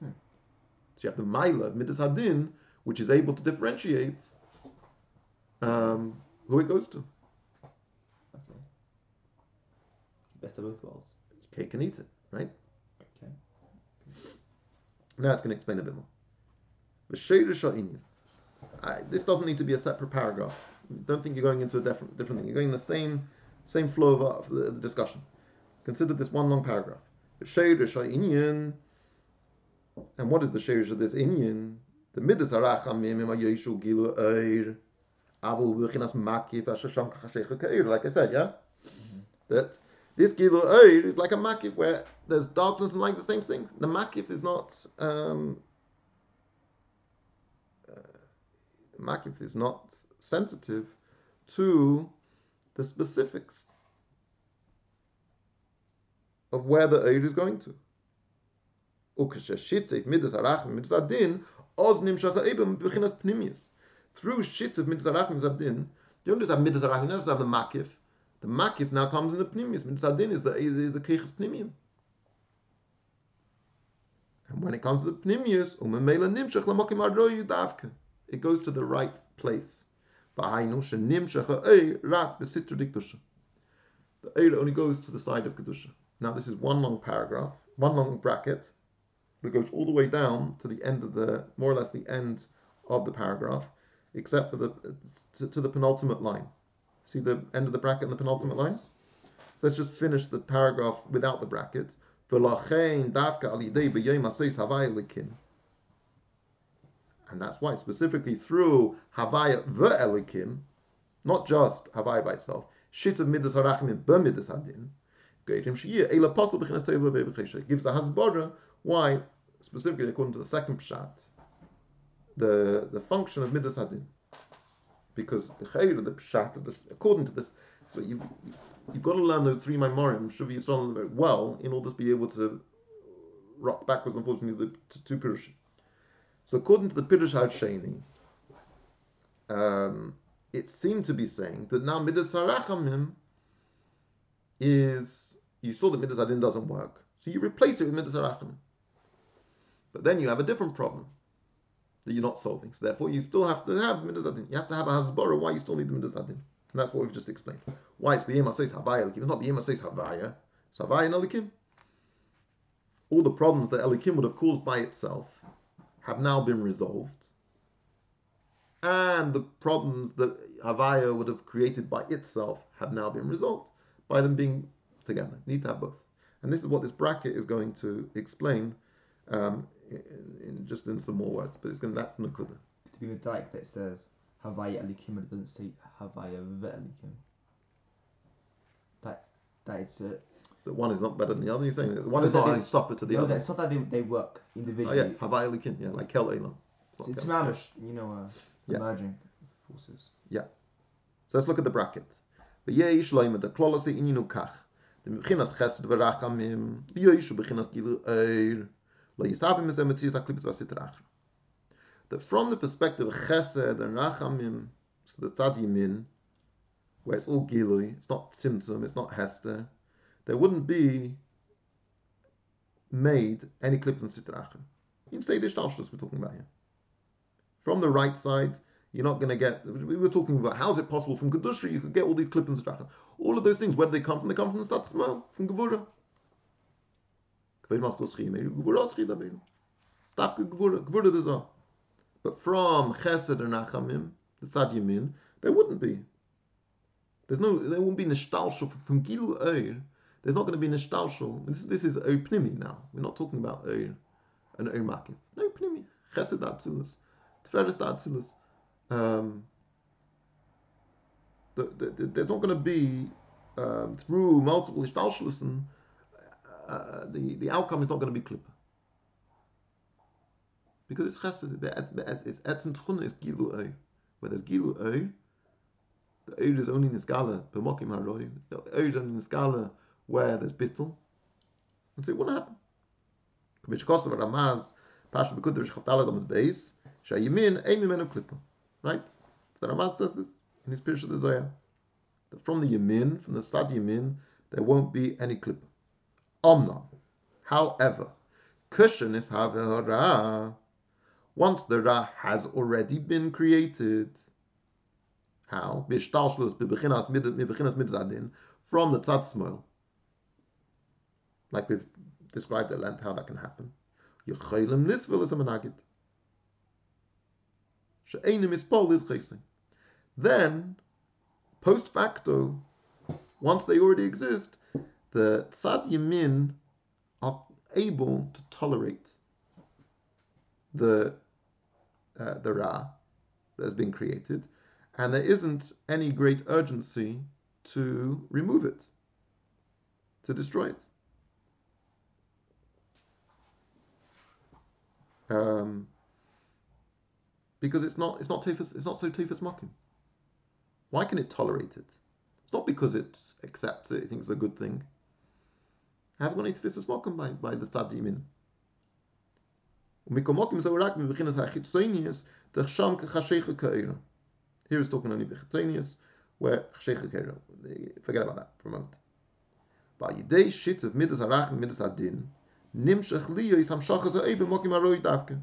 Speaker 2: Hmm.
Speaker 1: So you have the Maila of Midas Hadin, which is able to differentiate um, who it goes to.
Speaker 2: Okay. Best of both worlds.
Speaker 1: Cake and eat it, right?
Speaker 2: Okay.
Speaker 1: Now it's going to explain a bit more. The Sheirish Inyan. I- This doesn't need to be a separate paragraph. Don't think you're going into a different, different thing. You're going in the same same flow of, of the, the discussion. Consider this one long paragraph. The Sheirish Inyan. And what is the Sheirish of this Inyan? The Midas Arachamim Ima Yeshu Gilu Eir. Avul Wilchinas Makif Ashasham Kachashecha Ka'ir. Like I said, yeah? That this Gilu Eir is like a Makif where there's darkness and light, the same thing. The Makif is not. Um, uh, Makif is not sensitive to the specifics of where the Eir is going to. Midas midas adin oz nimshach ha'ibim b'chinas pnimius. Through shitef midas arachim midas adin, you don't just have midas you don't just have the makif. The makif now comes in the pnimius. Midas adin is the is the keiches pnimium. And when it comes to the pnimius, nimshach. It goes to the right place. V'hainu shenimshach ha'eir rak b'sitru dikdusha. The eir only goes to the side of kedusha. Now this is one long paragraph, one long bracket that goes all the way down to the end of the, more or less the end of the paragraph, except for the to, to the penultimate line. See the end of the bracket and the penultimate line. So let's just finish the paragraph without the brackets. V'lachein davka al yidei b'yom haseis havaya likin. And that's why specifically through havaya ve'elikim, not just havaya by itself, shit of midas harachim b'midas hadin, Geirim Shiyah, Eila Pasal B'chinas Teva Be'B'Chesha. Gives a hasbara why, specifically according to the second pshat, the the function of Midas Hadin. Because the Chayr, of the pshat, of this, according to this, so you, you, you've got to learn those three Maimorim, Shuvi Yisrael, very well, in order to be able to rock backwards, unfortunately, the two Pirushim. So according to the Pirush HaSheni, um, it seemed to be saying that now Midas Harachamim is, you saw that Midas Adin doesn't work, so you replace it with Midas Harachamim. But then you have a different problem that you're not solving. So therefore you still have to have Midas Adin. You have to have a Hasbara why you still need the Midas Adin. And that's what we've just explained. Why it's B'yem Asois Havaya Elikim. It's not B'yem Asois Havaya. It's Havaya Elikim. All the problems that Elikim would have caused by itself have now been resolved and the problems that Havaya would have created by itself have now been resolved by them being together. Need to have both. And this is what this bracket is going to explain um, in, in just in some more words. But it's going that's Nakuda.
Speaker 2: To be with Dyke that says Havaya Elikim, it doesn't say Havaya Ve'elikim. That that it's a
Speaker 1: That one is not better than the other. You're saying that one
Speaker 2: No,
Speaker 1: is not
Speaker 2: is-
Speaker 1: suffer to the
Speaker 2: no,
Speaker 1: other.
Speaker 2: it's not that they, they work
Speaker 1: Oh
Speaker 2: individually.
Speaker 1: yes, Havaya Likin, yeah, like Kel Elam.
Speaker 2: it's, it's mamish, you know, uh,
Speaker 1: Yeah.
Speaker 2: emerging forces. Yeah.
Speaker 1: So let's look at the bracket. V'yesh loim the klolos ininu kach. The mechinas chesed v'rachamim. V'yesh bechinas gilu eir. That from the perspective of chesed and rachamim, so the tzad yimin, where it's all gilui, it's not symptom, it's not hester, there wouldn't be made any clips and sitrach. You can say the shtalshlus we're talking about here. From the right side, you're not going to get. We were talking about how is it possible from Kedusha you could get all these clip and sitrach. All of those things, where do they come from? They come from the Satzmal, from Gevura. But from Chesed and Achamim, the Tzad Yamin, there wouldn't be. There's no, there won't be Nishtalshul from, Gilu Oir. There's not going to be Nishtalshul. This, this is Oir Pnimi now. We're not talking about Eir and Oir Makif. No Pnimi. Chesed Atzilus. Tiferes Atzilus. Um, the, the, the, there's not going to be um, through multiple Ishtalshalusen, uh, the, the outcome is not going to be Klippa. Because it's Chesed, it's Etzim Tchuna, it's Gilu Oy. Where there's Gilu Oy, the Oy is only in the Skala, HaRoy, the Oy is only in the Skala where there's Bittel. And so it wouldn't happen. K'mich Kosav Ramaz, Pasha B'kud Rish Chavtalad on the base, Shayimin, Ein Mimenu Klippa. Right? So the Ramaz says this in his Pirush of the Zohar. That from the Yamin, from the Sad Yamin, there won't be any Klippa. Omnam. However, Kushan is Havera. Once the Ra has already been created, how? From the tzad. Like we've described at length how that can happen. Then, post facto, once they already exist, the tzad yamin are able to tolerate the uh, the ra that has been created, and there isn't any great urgency to remove it, to destroy it. Um, because it's not it's not tefus it's not so tefus mocking. Why can it tolerate it? It's not because it accepts it, it thinks it's a good thing. Hasgon Itfis is by, by the Mibichinas talking only Bichitzonius, where Chashecha Ka'ira. Forget about that for a moment. By Yidei Shit of Midas and Midas Adin, Nimshach Liyo is Hamshachas Davke.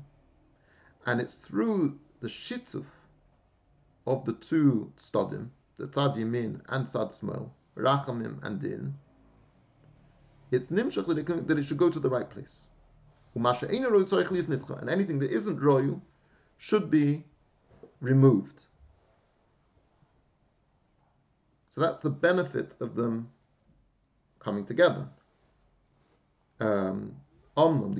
Speaker 1: And it's through the shittuf of the two Stodim, the Tzad and Tzad Smol, Rachamim and Din, it's nimshach that it, that it should go to the right place. And anything that isn't royal should be removed. So that's the benefit of them coming together. Um, Omnam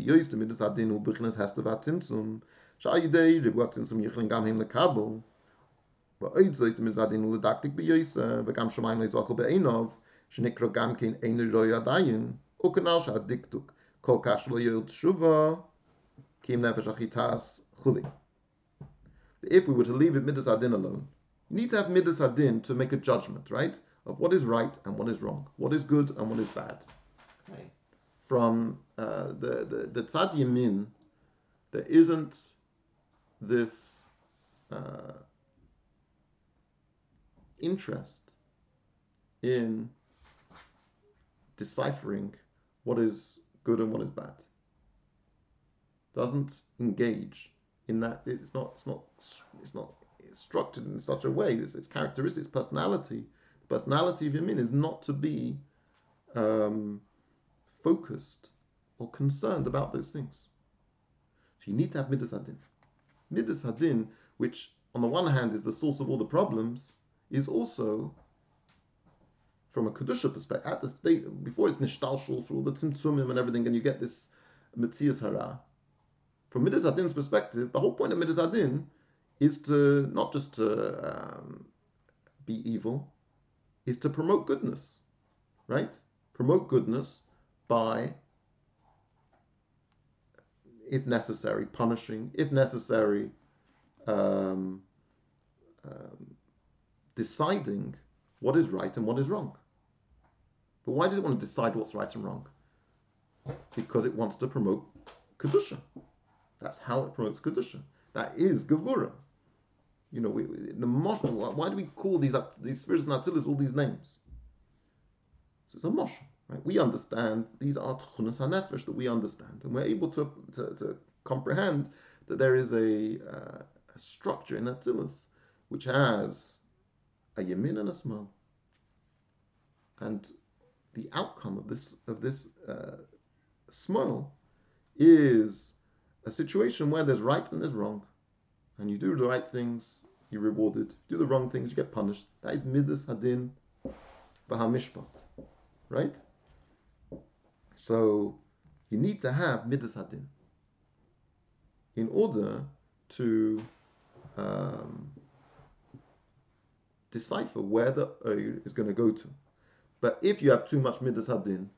Speaker 1: the yoyf the midas adin u b'chinas hester v'atzimtzum sha'ayidei ribu atzimtzum yichlin gam him lekabel v'oid zoyf the midas adin u ledaktik b'yoysa v'gam shamayim leizvachel be'enov שנקרא גם כן אין רוי עדיין, וכנ"ל שהדקדוק כל כך שלא יהיה תשובה, כי אם נפש אחיתס חולי. If we were to leave it midas adin alone, you need to have midas adin to make a judgment, right? Of what is right and what is wrong, what is good and what is bad.
Speaker 3: Okay.
Speaker 1: From uh, the the the tzad yamin, there isn't this uh, interest in deciphering what is good and what is bad. Doesn't engage in that. It's not. It's not. It's not structured in such a way. It's its characteristics, personality. The personality of Yamin is not to be um, focused or concerned about those things. So you need to have midas hadin. Midas hadin, which on the one hand is the source of all the problems, is also from a kedusha perspective at the state before it's nishtalshul through the tzimtzumim and everything, and you get this mitzias hara. From midas hadin's perspective, the whole point of midas hadin is to not just to um, be evil, is to promote goodness, right? Promote goodness by, if necessary, punishing, if necessary, um, um, deciding what is right and what is wrong. But why does it want to decide what's right and wrong? Because it wants to promote kedusha. That's how it promotes kedusha. That is gevura. You know, we, we, the mosh, why do we call these these spirits and atzilis all these names? So it's a mosh, right? We understand these are tchunas hanefesh that we understand, and we're able to, to, to comprehend that there is a, uh, a structure in atzilis which has a yamin and a small, and the outcome of this of this uh, small is a situation where there's right and there's wrong and you do the right things, you're rewarded. You do the wrong things, you get punished. That is midas hadin v'hamishpat, right? So you need to have midas hadin in order to um, decipher where the oil is going to go to. But if you have too much midas hadin,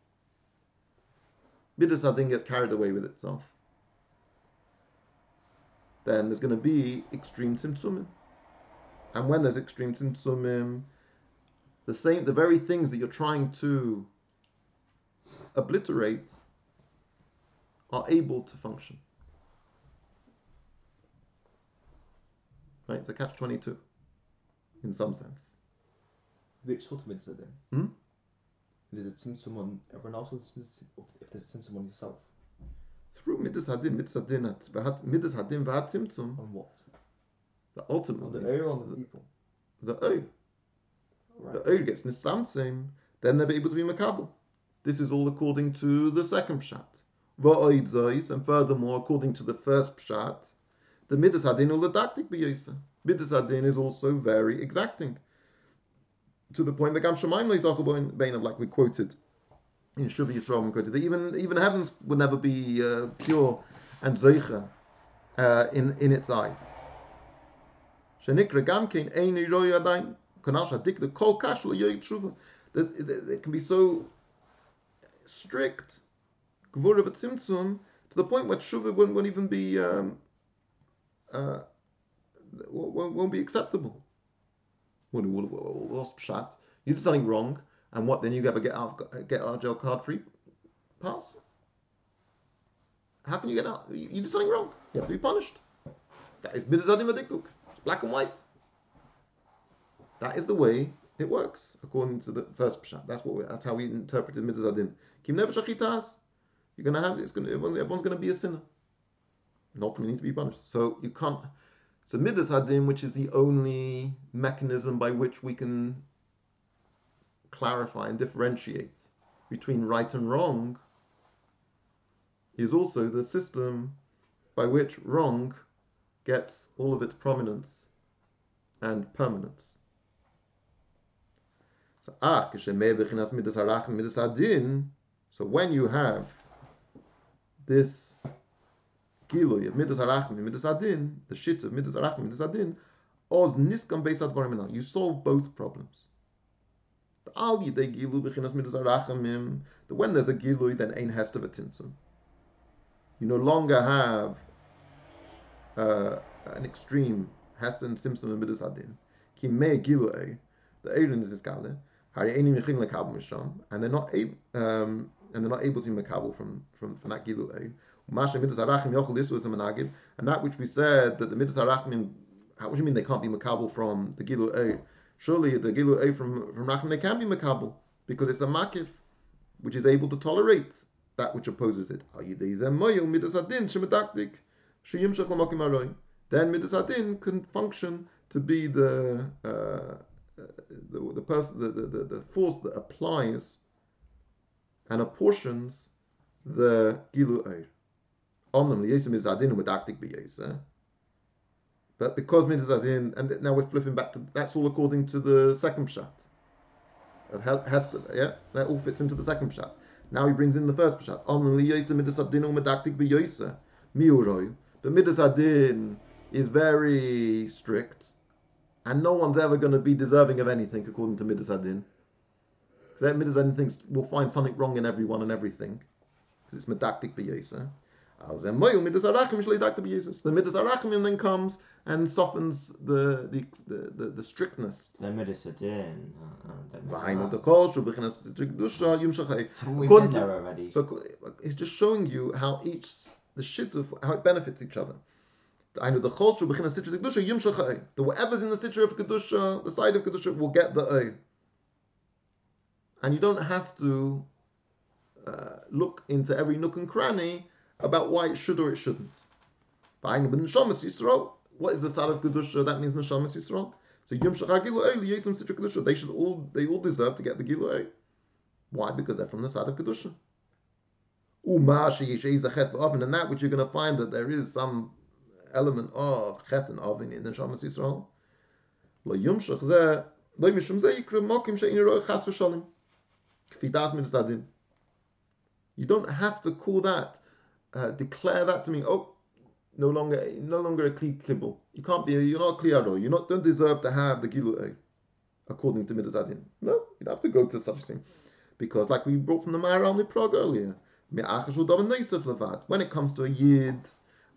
Speaker 1: midas hadin gets carried away with itself then there's going to be extreme tzimtzumim. And when there's extreme tzimtzumim, the same, the very things that you're trying to obliterate are able to function. Right, it's a catch 22 in some sense.
Speaker 2: Which sort of mitzvah then?
Speaker 1: Hmm?
Speaker 2: There's a tzimtzum on everyone else, or if there's a tzimtzum on yourself.
Speaker 1: Through midas hadin, midas hadin, midas hadin v'hat tzimtzum,
Speaker 2: On what?
Speaker 1: the
Speaker 2: ultimate.
Speaker 1: On
Speaker 2: the oil on the people.
Speaker 1: the oil.
Speaker 2: Right.
Speaker 1: the oil gets nisamtzim, then they'll be able to be makabel. This is all according to the second pshat. Va'oid zois, and furthermore, according to the first pshat, the midas hadin uladaktik b'yosa. Midas hadin is also very exacting. To the point that Gam Shemaim leizachel beinav, like we quoted in Shuvi Yisrael, we quoted that even even heavens would never be uh, pure and zeicha uh, in in its eyes. Shenikra gam kein eini roy adain kanash hadik the kol kash lo yoy tshuva. That it can be so strict, gvura v'tzimtzum, to the point where tshuva won't, won't even be um, uh, won't be acceptable. What, what, what, what's pshat? You did something wrong, and what? Then you have a get out get out jail card free pass. How can you get out? You, you did something wrong. You have to be punished. That is midazadim adiktuk. It's black and white. That is the way it works according to the first pshat. That's what we, that's how we interpreted midazadim. Kim never shachitas. You're gonna have it's gonna everyone's gonna be a sinner. And ultimately need to be punished. So you can't. So midas hadin, which is the only mechanism by which we can clarify and differentiate between right and wrong, is also the system by which wrong gets all of its prominence and permanence. So, ah, so when you have this of midas harachim and midas adin, the shit of midas harachim and midas adin, oz niskam beis advarim. You solve both problems. Al yidei gilu b'chinas midas arachamim. That when there's a gilui, then ein hester v'tzimtzum. You no longer have uh, an extreme hester and tzimtzum and midas adin. Ki me gilui, the Aaron is iskale. Hari einim yichin lekabel misham, and they're not able, um, and they're not able to be makabel from from from that. Masha a and that which we said that the midas arachim, how what do you mean they can't be makabel from the gilui? Surely the gilu from from rachim they can be makabel because it's a makif which is able to tolerate that which opposes it. Then midas adin can function to be the uh, the, the person the, the, the force that applies and apportions the gilu oir. Biyesa. Eh? But because midas adin, and now we're flipping back to that's all according to the second pshat of. Yeah, that all fits into the second pshat. Now he brings in the first pshat. Eh? Miuroi. But midas adin is very strict, and no one's ever going to be deserving of anything according to midas adin. Because midas adin thinks we'll find something wrong in everyone and everything, because it's medaktik biyesa. Eh? The midas arachim then comes and softens the the the, the, the strictness.
Speaker 3: The midas adin. uh, uh, the
Speaker 1: V'hainu
Speaker 3: midas-
Speaker 1: dekol shu b'chinas kedusha yum shachai.
Speaker 3: Haven't we
Speaker 1: According to-
Speaker 3: already?
Speaker 1: So it's just showing you how each the shit of how it benefits each other. I know the chol shu b'chinas sitra kedusha yum shachai. The whatever's in the sitra of kedusha, the side of kedusha will get the oy. And you don't have to uh, look into every nook and cranny about why it should or it shouldn't. V'hainu b'neshamas Yisrael. What is the side of kedusha? That means neshamas Yisrael. So yum shachai gilu oy liyesam sitra kedusha. They should all they all deserve to get the gilu oy. Why? Because they're from the side of kedusha. Uma sheyish is a chet v'oven, and that which you're going to find that there is some element of chet and oven in the Shamas Yisrael. Lo yumshach zeh, lo mishum zeh yikra mokim she'in ro'eh chas v'shalim. Kfi das mitzvah adin. You don't have to call that, uh, declare that to me, oh, no longer, no longer a kli kibble. You can't be, you're not kli aro. You not don't deserve to have the gilu according to mitzvah adin. No, you don't have to go to such a thing. Because like we brought from the Maharal Prague earlier. When it comes to a yid,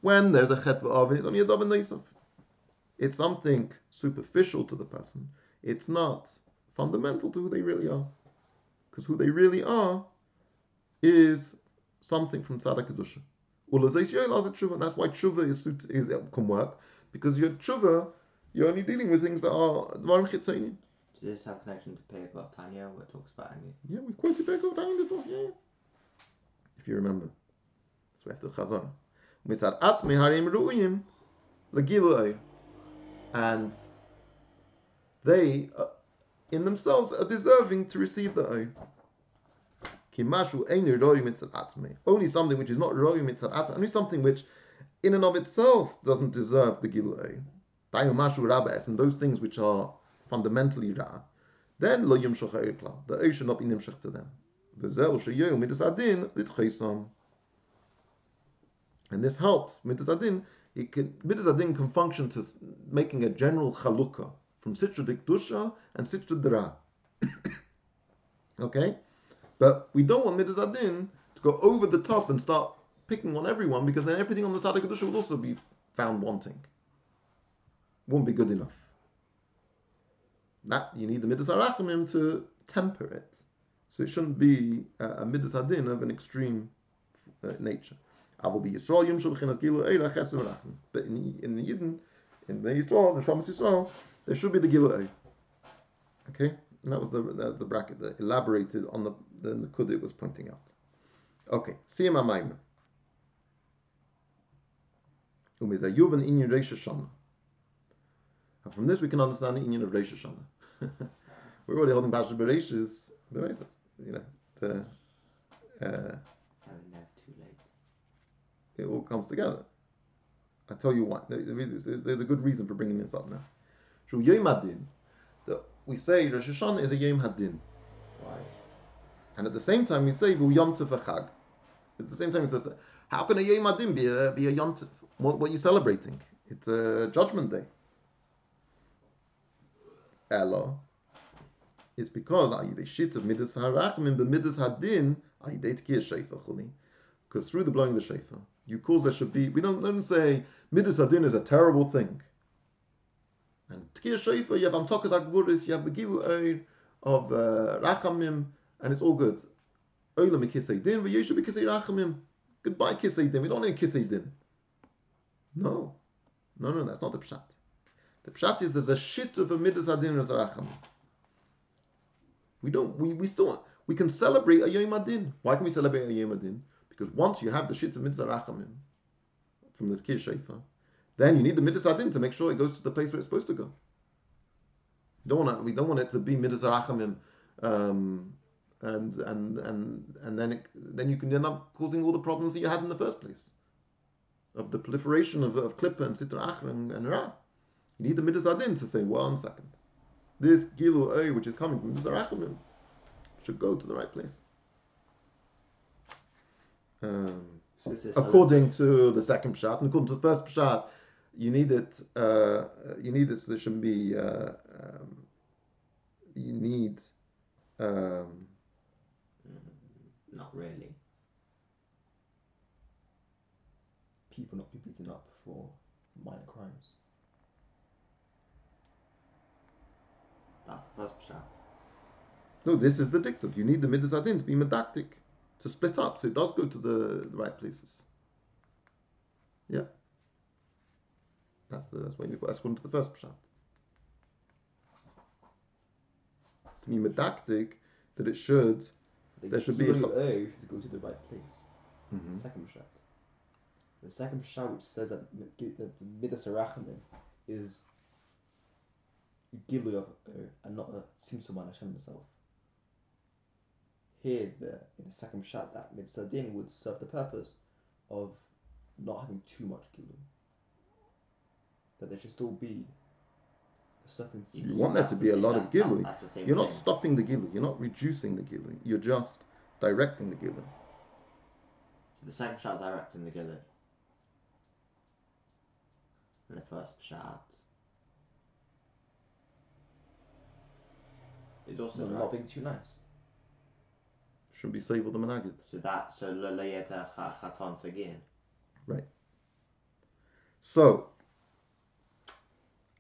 Speaker 1: when there's a chet v'avin, it's only a daven. It's something superficial to the person. It's not fundamental to who they really are. Because who they really are is something from tzaddik kedusha. Ulazais yoyel az tshuva. That's why tshuva is, is can work because your tshuva you're only dealing with things that are dvarim chitzoni.
Speaker 3: Does this have connection to Pegov Tanya, where it talks about Anya?
Speaker 1: Yeah, we've quoted Berkov Tanya before. Yeah, yeah. If you remember. So we have to chazon. Mitzad atmi harim ru'uyim legilu oir. And they, uh, in themselves, are deserving to receive the oir. Kimashu einu ro'yu mitzad atmi. Only something which is not ro'yu mitzad atmi. Only something which, in and of itself, doesn't deserve the gilu oir. Dainu mashu rabba and those things which are fundamentally ra then lo klal. The oil should not be nimshach to them. And this helps midas adin. It can midas adin can function to making a general chalukah from sitra dikdusha and sitra dra. okay, but we don't want midas adin to go over the top and start picking on everyone because then everything on the side of kedusha will also be found wanting. Won't be good enough. That you need the midas arachamim to temper it, so it shouldn't be a, midas adin of an extreme uh, nature. But in the, in the Yidden, in the Yisrael, the Shamas Yisrael, there should be the gilu eil. Okay, and that was the, the the bracket that elaborated on the the nikud it was pointing out. Okay, siyam amayim. Umiza yuvan inyan Reish Hashanah. And from this we can understand the inyan of Reish Hashanah. We're already holding Pasha Bereshis, you know, to, uh,
Speaker 3: Never, never too late.
Speaker 1: it all comes together. I tell you why. There- there is- There's a good reason for bringing this up now. So Yom Hadin, that we say Rosh Hashanah is a Yom Hadin,
Speaker 3: Right.
Speaker 1: and at the same time we say Yom Tov Chag. At the same time, he says, how can a Yom Hadin be a, be a Yom Tov? What, what are you celebrating? It's a Judgment Day. Ella. It's because they shit of midas harachim the midas hadin because through the blowing of the shofar, you cause there should be. We don't, don't say midas hadin is a terrible thing. And tkir you have amtokas akvuris, you have the gilu of uh, rachamim, and it's all good. Olam kisei din, v'yeshu b'kisei rachamim. Goodbye kisei din. We don't need kisei din. No, no, no, that's not the pshat. The pshat is there's a shit of a midas hadin as rachamim. We don't. We, we still we can celebrate a Yom Adin. Why can we celebrate a Yom Adin? Because once you have the shit of Midas rachamim from the Tkir Sheifa, then you need the mitzvah adin to make sure it goes to the place where it's supposed to go. We don't want, we don't want it to be mitzvah rachamim, um, and and and and then it, then you can end up causing all the problems that you had in the first place of the proliferation of, of klippa and sitra achra and, and ra. You need the mitzvah adin to say one second this gilu oy, which is coming from Zarachamim, should go to the right place. Um,
Speaker 3: So
Speaker 1: according to the second pshat, and according to the first pshat, you need it. Uh, you need. So there shouldn't be. Uh, um, you need. Um,
Speaker 3: Not really.
Speaker 2: People not be beaten up for minor crimes.
Speaker 3: That's the first pshat.
Speaker 1: no, this is the diktuk. You need the midas adin to be medactic, to split up, so it does go to the, the right places. Yeah. That's the, that's when you that's according to the first pshat. It's medactic, that it should.
Speaker 2: The
Speaker 1: There should be a
Speaker 2: O should go to the right place. The second shot. The second shot, which says that the midas is gilu of O and not a simsuman Hashem himself. Here, the in the second shot, that mitzvah din would serve the purpose of not having too much gilu. That there should still be a certain.
Speaker 1: You want there to be a lot
Speaker 3: that-
Speaker 1: of gilu.
Speaker 3: that- That's the same
Speaker 1: You're not
Speaker 3: thing.
Speaker 1: stopping the gilu. You're not reducing the gilu. You're just directing the gilu.
Speaker 3: So the second pshat directing the gilly. And the first pshat is also
Speaker 2: no, not being too nice.
Speaker 1: Shouldn't be save the menagid.
Speaker 3: So that so chatan sagin.
Speaker 1: So,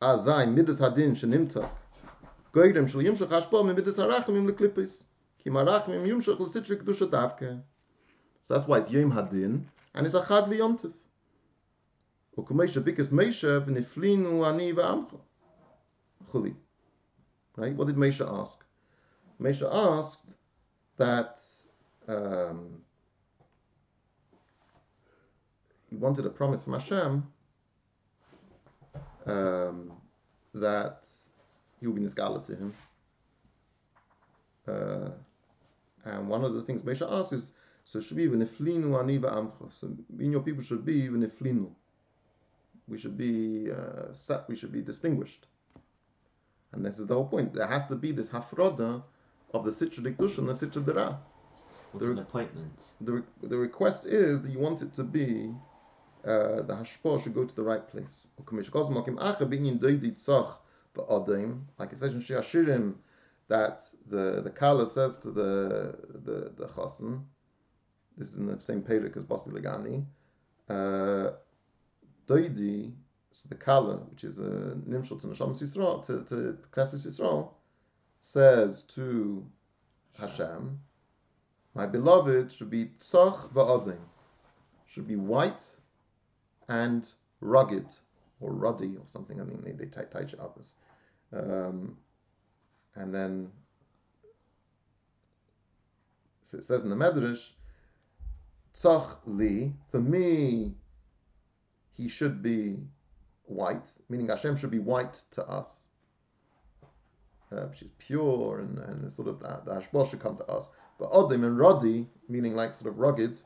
Speaker 1: azai midas hadin shenimtak. Goydem shel yimshach hashpo mi midas harachim leklipis. Ki marachim yimshach lesitri kedusha davke. So that's why it's yom hadin and it's a chad v'yomtiv. Ukumesha bikas Mesha v'niflinu ani v'amcha. Chuli. Right? What did Mesha ask? Mesha asked that um, he wanted a promise from Hashem um, that he will be nisgala to him. Uh, and one of the things Mesha asks is, so it should be v'niflinu ani v'amcha. So your people should be v'niflinu. We should be uh, set. We should be distinguished. And this is the whole point. There has to be this hafroda of the sitra dikdush and the sitra dera.
Speaker 3: What's
Speaker 1: The-
Speaker 3: an appointment?
Speaker 1: The, re- the request is that you want it to be uh, the hashpah should go to the right place. Like it says in Shir Hashirim that the the kala says to the the the. This is in the same perik as Basti Legani. Uh, so the kala, which is a nimshal to Neshama Yisrael, to to Knesset Yisrael, says to Hashem, my beloved should be tzach va'adim, should be white and rugged, or ruddy, or something. I mean, they, they tie tie up as. Um, and then so it says in the Medrash, tzach li, for me, he should be white, meaning Hashem should be white to us. Uh, which is pure and, and sort of that, the hashbah should come to us. But odim and radi, meaning like sort of rugged,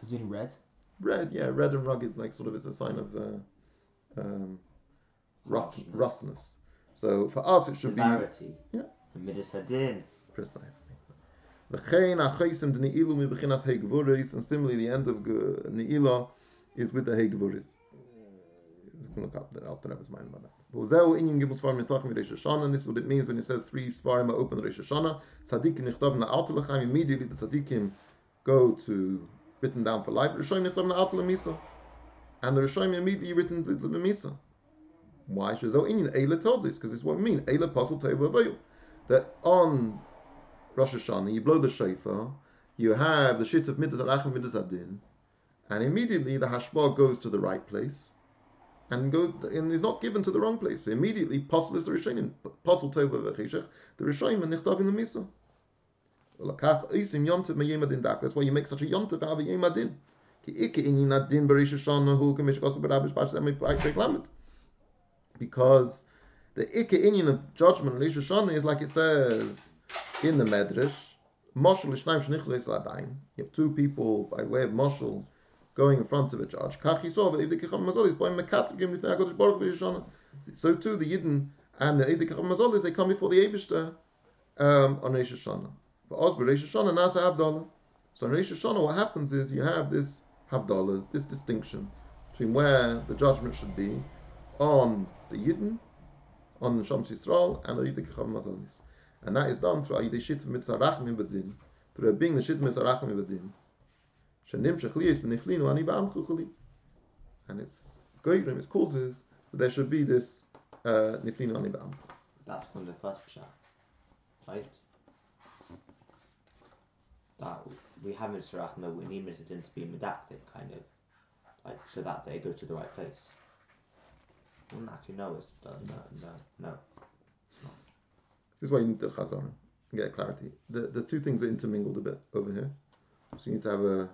Speaker 2: Does it mean red?
Speaker 1: red, yeah, red and rugged, like sort of is a sign of uh, um, rough,
Speaker 3: Harshness.
Speaker 1: roughness. So for us, it should be
Speaker 3: Severity.
Speaker 1: Yeah.
Speaker 3: Midas hadin.
Speaker 1: precisely. V'chein achosim d'neilu mibechinas hegvuris, and similarly, the end of ne'ilah is with the hegvuris. you can look up the Alter Rebbe's mind about that. But Inyan Gimel Svarim Yitachim and this is what it means when it says three Svarim are open Rosh Hashanah. Tzadikim Nichtav L'chaim, immediately the Tzadikim go to written down for life. Rishonim Nichtav Alter L'misa, and the Rishonim immediately written the Misa. Why? Shazau Inyan Eila told this because this is what we mean. Eila Pasul Avayu. That on Rosh Hashanah you blow the shofar, you have the shit of Midas Arachim Midas Adin, and immediately the hashbah goes to the right place and go and is not given to the wrong place. So immediately, pasul is the rishonim, pasul tova v'cheshach, the rishonim and nichtav in the misa. That's why you make such a yontiv out of yemadin. Ki in adin berish shana hu kemish kosu berabish bash semi pa'ik lamet. Because the ikke inyan of judgment on Rosh Hashanah is like it says in the Medrash, Moshel Ishnaim Shnichlis Ladaim. You have two people by way of Moshel going in front of a judge. So too, the Yidden and the Eidik Mazolis, they come before the Eibishter um, on Rosh Hashanah. Nasa. So in Rosh Hashanah, what happens is you have this Havdalah, this distinction between where the judgment should be on the Yidden, on the Shams Yisrael, and the Yidden Eidik Mazolis. And that is done through Ayidei Shit Mitzvah Rachmim through being the Shit Mitzvah Rachmim Badin. And it's goyim, it causes that there should be this uh, niflinu ani ba'am.
Speaker 3: That's from the first shot, right? That we have in no, we need Mitzvah to be medactic, kind of, like so that they go to the right place. Well, actually, no, it's uh, no, no, no.
Speaker 1: This is why you need the chazar get clarity. The the two things are intermingled a bit over here, so you need to have a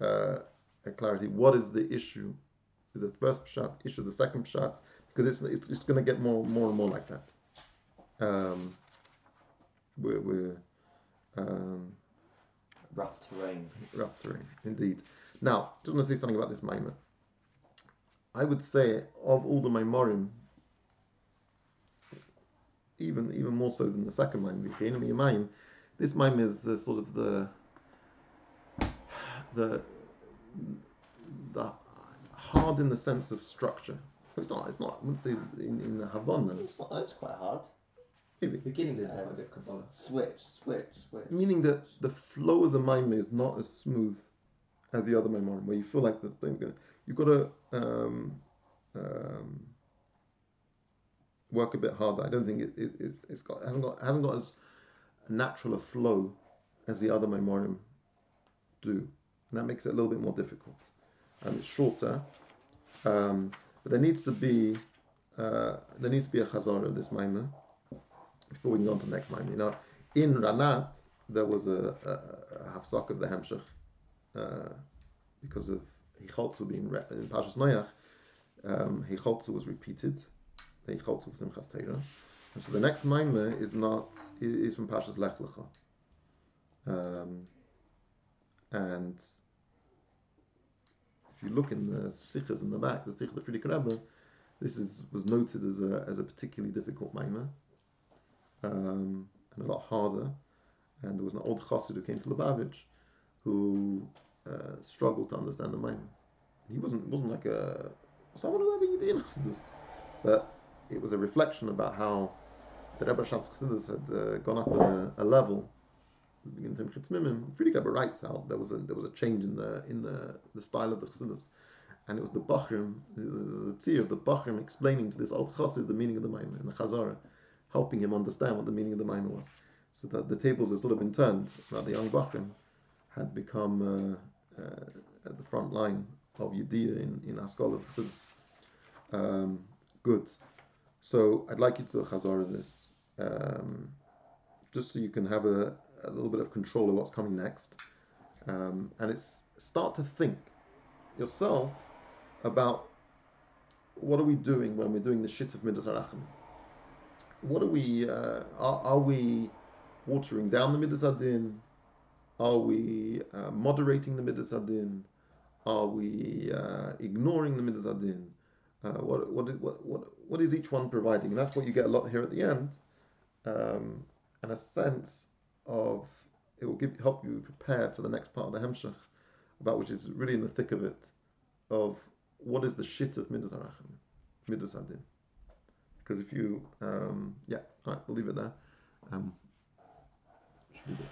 Speaker 1: uh, a clarity. What is the issue? With the first shot issue, the second shot, because it's it's just going to get more more and more like that. Um, we're, we're um,
Speaker 3: rough terrain.
Speaker 1: Rough terrain, indeed. Now, just want to say something about this Maimon. I would say of all the Maimorim, even even more so than the second Maimon, this Maimon is the sort of the the the hard in the sense of structure. It's not. It's not. I wouldn't say in, in the Havana.
Speaker 3: It's not. It's quite hard.
Speaker 1: Maybe.
Speaker 3: Beginning is uh, switch, switch, switch.
Speaker 1: Meaning that the flow of the maimah is not as smooth as the other maimorim, where you feel like the thing's gonna. You've got to um, um, work a bit harder. I don't think it, it, it has got hasn't got hasn't got as natural a flow as the other maimorim do and that makes it a little bit more difficult. And it's shorter, um, but there needs to be uh, there needs to be a chazar of this maimah before we can go on to the next maimah. You know, in Ranat there was a, a, a of the hemshech uh, because of Hicholzu being re- in Pashas Noach. Um, was repeated. The Hicholzu was in Chastera. And so the next maimah is not is from Pashas Lech Lecha. Um, and if you look in the sikhs in the back, the sikh of the Frierdiker Rebbe, this is was noted as a as a particularly difficult maimah, um, and a lot harder. And there was an old chassid who came to Lubavitch, who uh, struggled to understand the maimah. He wasn't wasn't like a someone who had a chassidus, but it was a reflection about how the Rebbe Shas chassidus had uh, gone up a, a level Chitzmimim, Frierdiker writes out there was a there was a change in the in the, the style of the Chassidus, and it was the Bachrim, the, the, the tzir of the Bachrim explaining to this old Chassid the meaning of the Maimon and the Chazara, helping him understand what the meaning of the Maimon was. So that the tables had sort of been turned. Now the young Bachrim had become uh, uh, at the front line of Yediyah in in Askol of Chassidus. Um, good. So I'd like you to do a Chazara of this. Um, just so you can have a, a little bit of control of what's coming next, um, and it's start to think yourself about what are we doing when we're doing the shit of Midas Arachim? What are we? Uh, are, are, we watering down the Midas Adin? Are we uh, moderating the Midas Adin? Are we uh, ignoring the Midas Adin? Uh, what, what, what, what, what is each one providing? And that's what you get a lot here at the end, um, and a sense of it will give help you prepare for the next part of the Hemshech, about which is really in the thick of it, of what is the shit of Midas Arachim. Midas Adin. Because if you, um, yeah, right, we'll leave it there. Um, should be good.